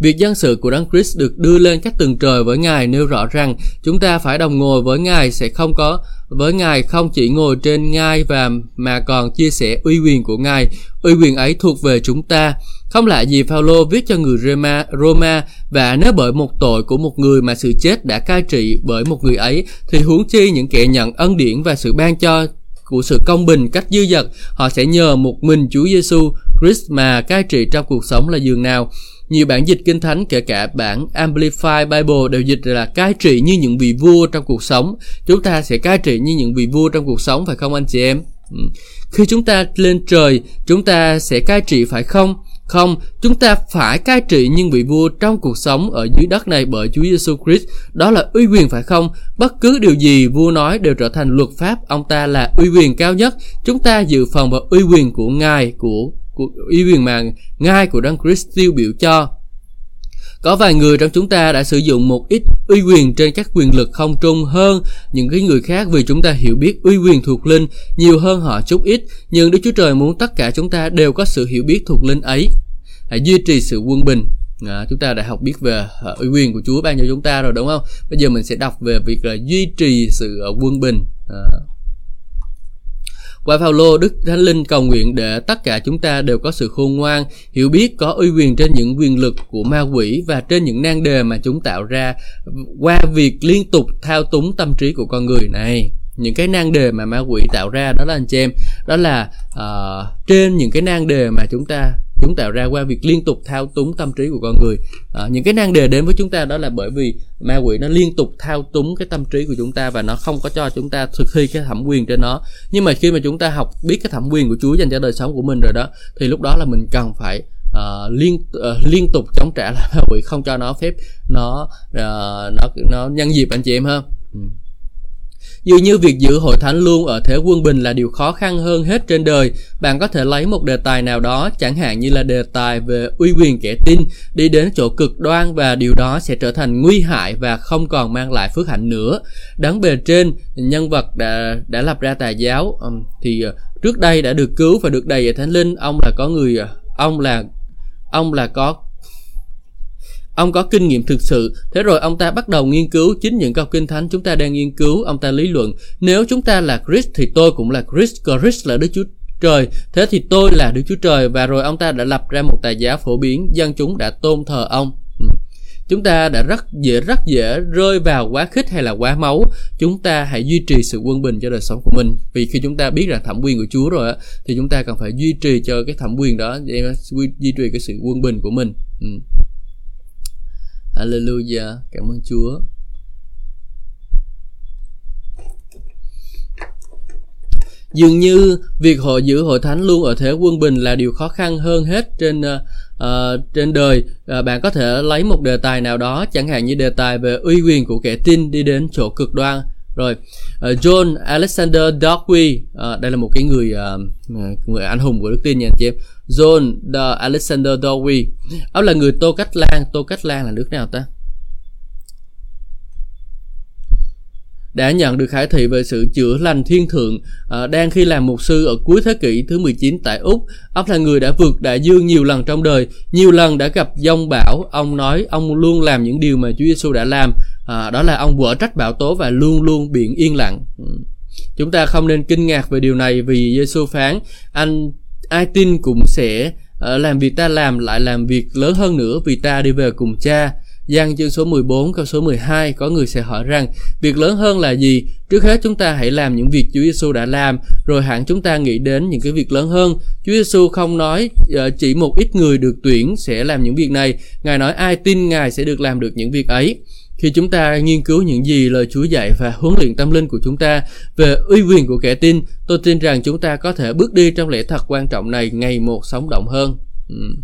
Việc dân sự của Đấng Christ được đưa lên các tầng trời với Ngài nêu rõ rằng chúng ta phải đồng ngồi với Ngài sẽ không có với Ngài không chỉ ngồi trên ngai và mà còn chia sẻ uy quyền của Ngài. Uy quyền ấy thuộc về chúng ta. Không lạ gì Paulo viết cho người Roma, Roma và nếu bởi một tội của một người mà sự chết đã cai trị bởi một người ấy thì huống chi những kẻ nhận ân điển và sự ban cho của sự công bình cách dư dật họ sẽ nhờ một mình Chúa Giêsu Christ mà cai trị trong cuộc sống là dường nào nhiều bản dịch kinh thánh kể cả bản Amplified Bible đều dịch là cai trị như những vị vua trong cuộc sống. Chúng ta sẽ cai trị như những vị vua trong cuộc sống phải không anh chị em? Ừ. Khi chúng ta lên trời, chúng ta sẽ cai trị phải không? Không, chúng ta phải cai trị những vị vua trong cuộc sống ở dưới đất này bởi Chúa Giêsu Christ. Đó là uy quyền phải không? Bất cứ điều gì vua nói đều trở thành luật pháp. Ông ta là uy quyền cao nhất. Chúng ta dự phòng vào uy quyền của Ngài, của của uy quyền mà ngài của Đấng Christ tiêu biểu cho. Có vài người trong chúng ta đã sử dụng một ít uy quyền trên các quyền lực không trung hơn những cái người khác vì chúng ta hiểu biết uy quyền thuộc linh nhiều hơn họ chút ít. Nhưng Đức Chúa Trời muốn tất cả chúng ta đều có sự hiểu biết thuộc linh ấy. Hãy duy trì sự quân bình. À, chúng ta đã học biết về uh, uy quyền của Chúa ban cho chúng ta rồi đúng không? Bây giờ mình sẽ đọc về việc là duy trì sự uh, quân bình. À, qua Phaolô, Đức Thánh Linh cầu nguyện để tất cả chúng ta đều có sự khôn ngoan, hiểu biết có uy quyền trên những quyền lực của ma quỷ và trên những nan đề mà chúng tạo ra qua việc liên tục thao túng tâm trí của con người này. Những cái nan đề mà ma quỷ tạo ra đó là anh chị em đó là uh, trên những cái nan đề mà chúng ta chúng tạo ra qua việc liên tục thao túng tâm trí của con người. À, những cái nan đề đến với chúng ta đó là bởi vì ma quỷ nó liên tục thao túng cái tâm trí của chúng ta và nó không có cho chúng ta thực thi cái thẩm quyền trên nó. Nhưng mà khi mà chúng ta học biết cái thẩm quyền của Chúa dành cho đời sống của mình rồi đó thì lúc đó là mình cần phải uh, liên uh, liên tục chống trả lại ma quỷ không cho nó phép nó uh, nó nó nhân dịp anh chị em ha? Ừ. Dường như việc giữ hội thánh luôn ở thế quân bình là điều khó khăn hơn hết trên đời. Bạn có thể lấy một đề tài nào đó, chẳng hạn như là đề tài về uy quyền kẻ tin, đi đến chỗ cực đoan và điều đó sẽ trở thành nguy hại và không còn mang lại phước hạnh nữa. Đáng bề trên, nhân vật đã đã lập ra tà giáo thì ờ, trước đây đã được cứu và được đầy ở thánh linh. Ông là có người, ờ, ông là ông là có Ông có kinh nghiệm thực sự, thế rồi ông ta bắt đầu nghiên cứu chính những câu kinh thánh chúng ta đang nghiên cứu, ông ta lý luận, nếu chúng ta là Christ thì tôi cũng là Christ, Christ là Đức Chúa Trời, thế thì tôi là Đức Chúa Trời và rồi ông ta đã lập ra một tài giá phổ biến, dân chúng đã tôn thờ ông. Ừ. Chúng ta đã rất dễ rất dễ rơi vào quá khích hay là quá máu. Chúng ta hãy duy trì sự quân bình cho đời sống của mình. Vì khi chúng ta biết rằng thẩm quyền của Chúa rồi á, thì chúng ta cần phải duy trì cho cái thẩm quyền đó để duy trì cái sự quân bình của mình. Ừ. Hallelujah, cảm ơn Chúa. Dường như việc họ giữ hội thánh luôn ở thế quân bình là điều khó khăn hơn hết trên uh, trên đời. Uh, bạn có thể lấy một đề tài nào đó, chẳng hạn như đề tài về uy quyền của kẻ tin đi đến chỗ cực đoan rồi uh, John Alexander Dogwy uh, đây là một cái người uh, người anh hùng của đức tin nha anh chị em John the Alexander Dowie. ông là người Tô Cách Lan Tô Cách Lan là nước nào ta đã nhận được khải thị về sự chữa lành thiên thượng à, đang khi làm mục sư ở cuối thế kỷ thứ 19 tại Úc. Ông là người đã vượt đại dương nhiều lần trong đời, nhiều lần đã gặp dông bão. Ông nói ông luôn làm những điều mà Chúa Giêsu đã làm, à, đó là ông vỡ trách bão tố và luôn luôn biển yên lặng. Ừ. Chúng ta không nên kinh ngạc về điều này vì Giêsu phán anh ai tin cũng sẽ ờ, làm việc ta làm lại làm việc lớn hơn nữa vì ta đi về cùng cha Giăng chương số 14 câu số 12 có người sẽ hỏi rằng việc lớn hơn là gì? Trước hết chúng ta hãy làm những việc Chúa Giêsu đã làm, rồi hẳn chúng ta nghĩ đến những cái việc lớn hơn. Chúa Giêsu không nói ờ, chỉ một ít người được tuyển sẽ làm những việc này, Ngài nói ai tin Ngài sẽ được làm được những việc ấy. Khi chúng ta nghiên cứu những gì lời Chúa dạy và huấn luyện tâm linh của chúng ta về uy quyền của kẻ tin, tôi tin rằng chúng ta có thể bước đi trong lễ thật quan trọng này ngày một sống động hơn. Ừ.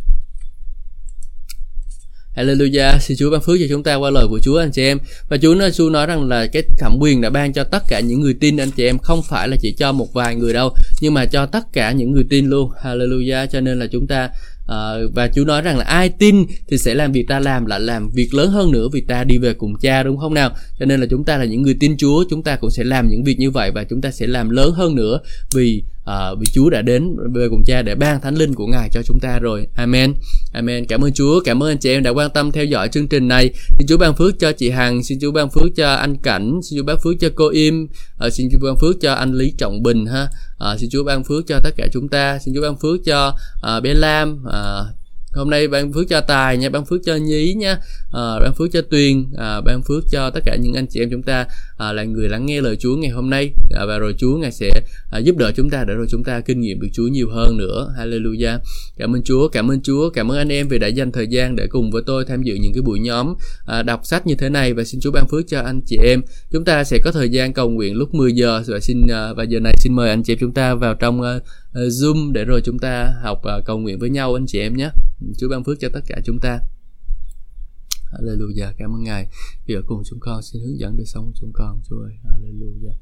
Hallelujah, xin Chúa ban phước cho chúng ta qua lời của Chúa anh chị em. Và Chúa nói, Chúa nói rằng là cái thẩm quyền đã ban cho tất cả những người tin anh chị em không phải là chỉ cho một vài người đâu, nhưng mà cho tất cả những người tin luôn. Hallelujah, cho nên là chúng ta à, và chú nói rằng là ai tin thì sẽ làm việc ta làm là làm việc lớn hơn nữa vì ta đi về cùng cha đúng không nào? Cho nên là chúng ta là những người tin Chúa, chúng ta cũng sẽ làm những việc như vậy và chúng ta sẽ làm lớn hơn nữa vì uh, vì Chúa đã đến về cùng cha để ban thánh linh của Ngài cho chúng ta rồi. Amen. Amen. Cảm ơn Chúa, cảm ơn anh chị em đã quan tâm theo dõi chương trình này. Xin Chúa ban phước cho chị Hằng, xin Chúa ban phước cho anh Cảnh, xin Chúa ban phước cho cô Im, uh, xin Chúa ban phước cho anh Lý Trọng Bình ha. Uh, xin Chúa ban phước cho tất cả chúng ta, xin Chúa ban phước cho uh, bé Lam, uh, hôm nay ban phước cho tài nha ban phước cho nhí nha à, ban phước cho tuyền à, ban phước cho tất cả những anh chị em chúng ta à, là người lắng nghe lời chúa ngày hôm nay. À, và rồi chúa ngài sẽ à, giúp đỡ chúng ta để rồi chúng ta kinh nghiệm được chúa nhiều hơn nữa. Hallelujah. Cảm ơn chúa cảm ơn chúa cảm ơn anh em vì đã dành thời gian để cùng với tôi tham dự những cái buổi nhóm à, đọc sách như thế này. Và xin chúa ban phước cho anh chị em. Chúng ta sẽ có thời gian cầu nguyện lúc 10 giờ. Và xin à, và giờ này xin mời anh chị em chúng ta vào trong à, Ờ, zoom để rồi chúng ta học uh, cầu nguyện với nhau anh chị em nhé. Chúa ban phước cho tất cả chúng ta. Hallelujah cảm ơn ngài. Vì ở cùng chúng con xin hướng dẫn đời sống của chúng con. Chúa ơi Hallelujah.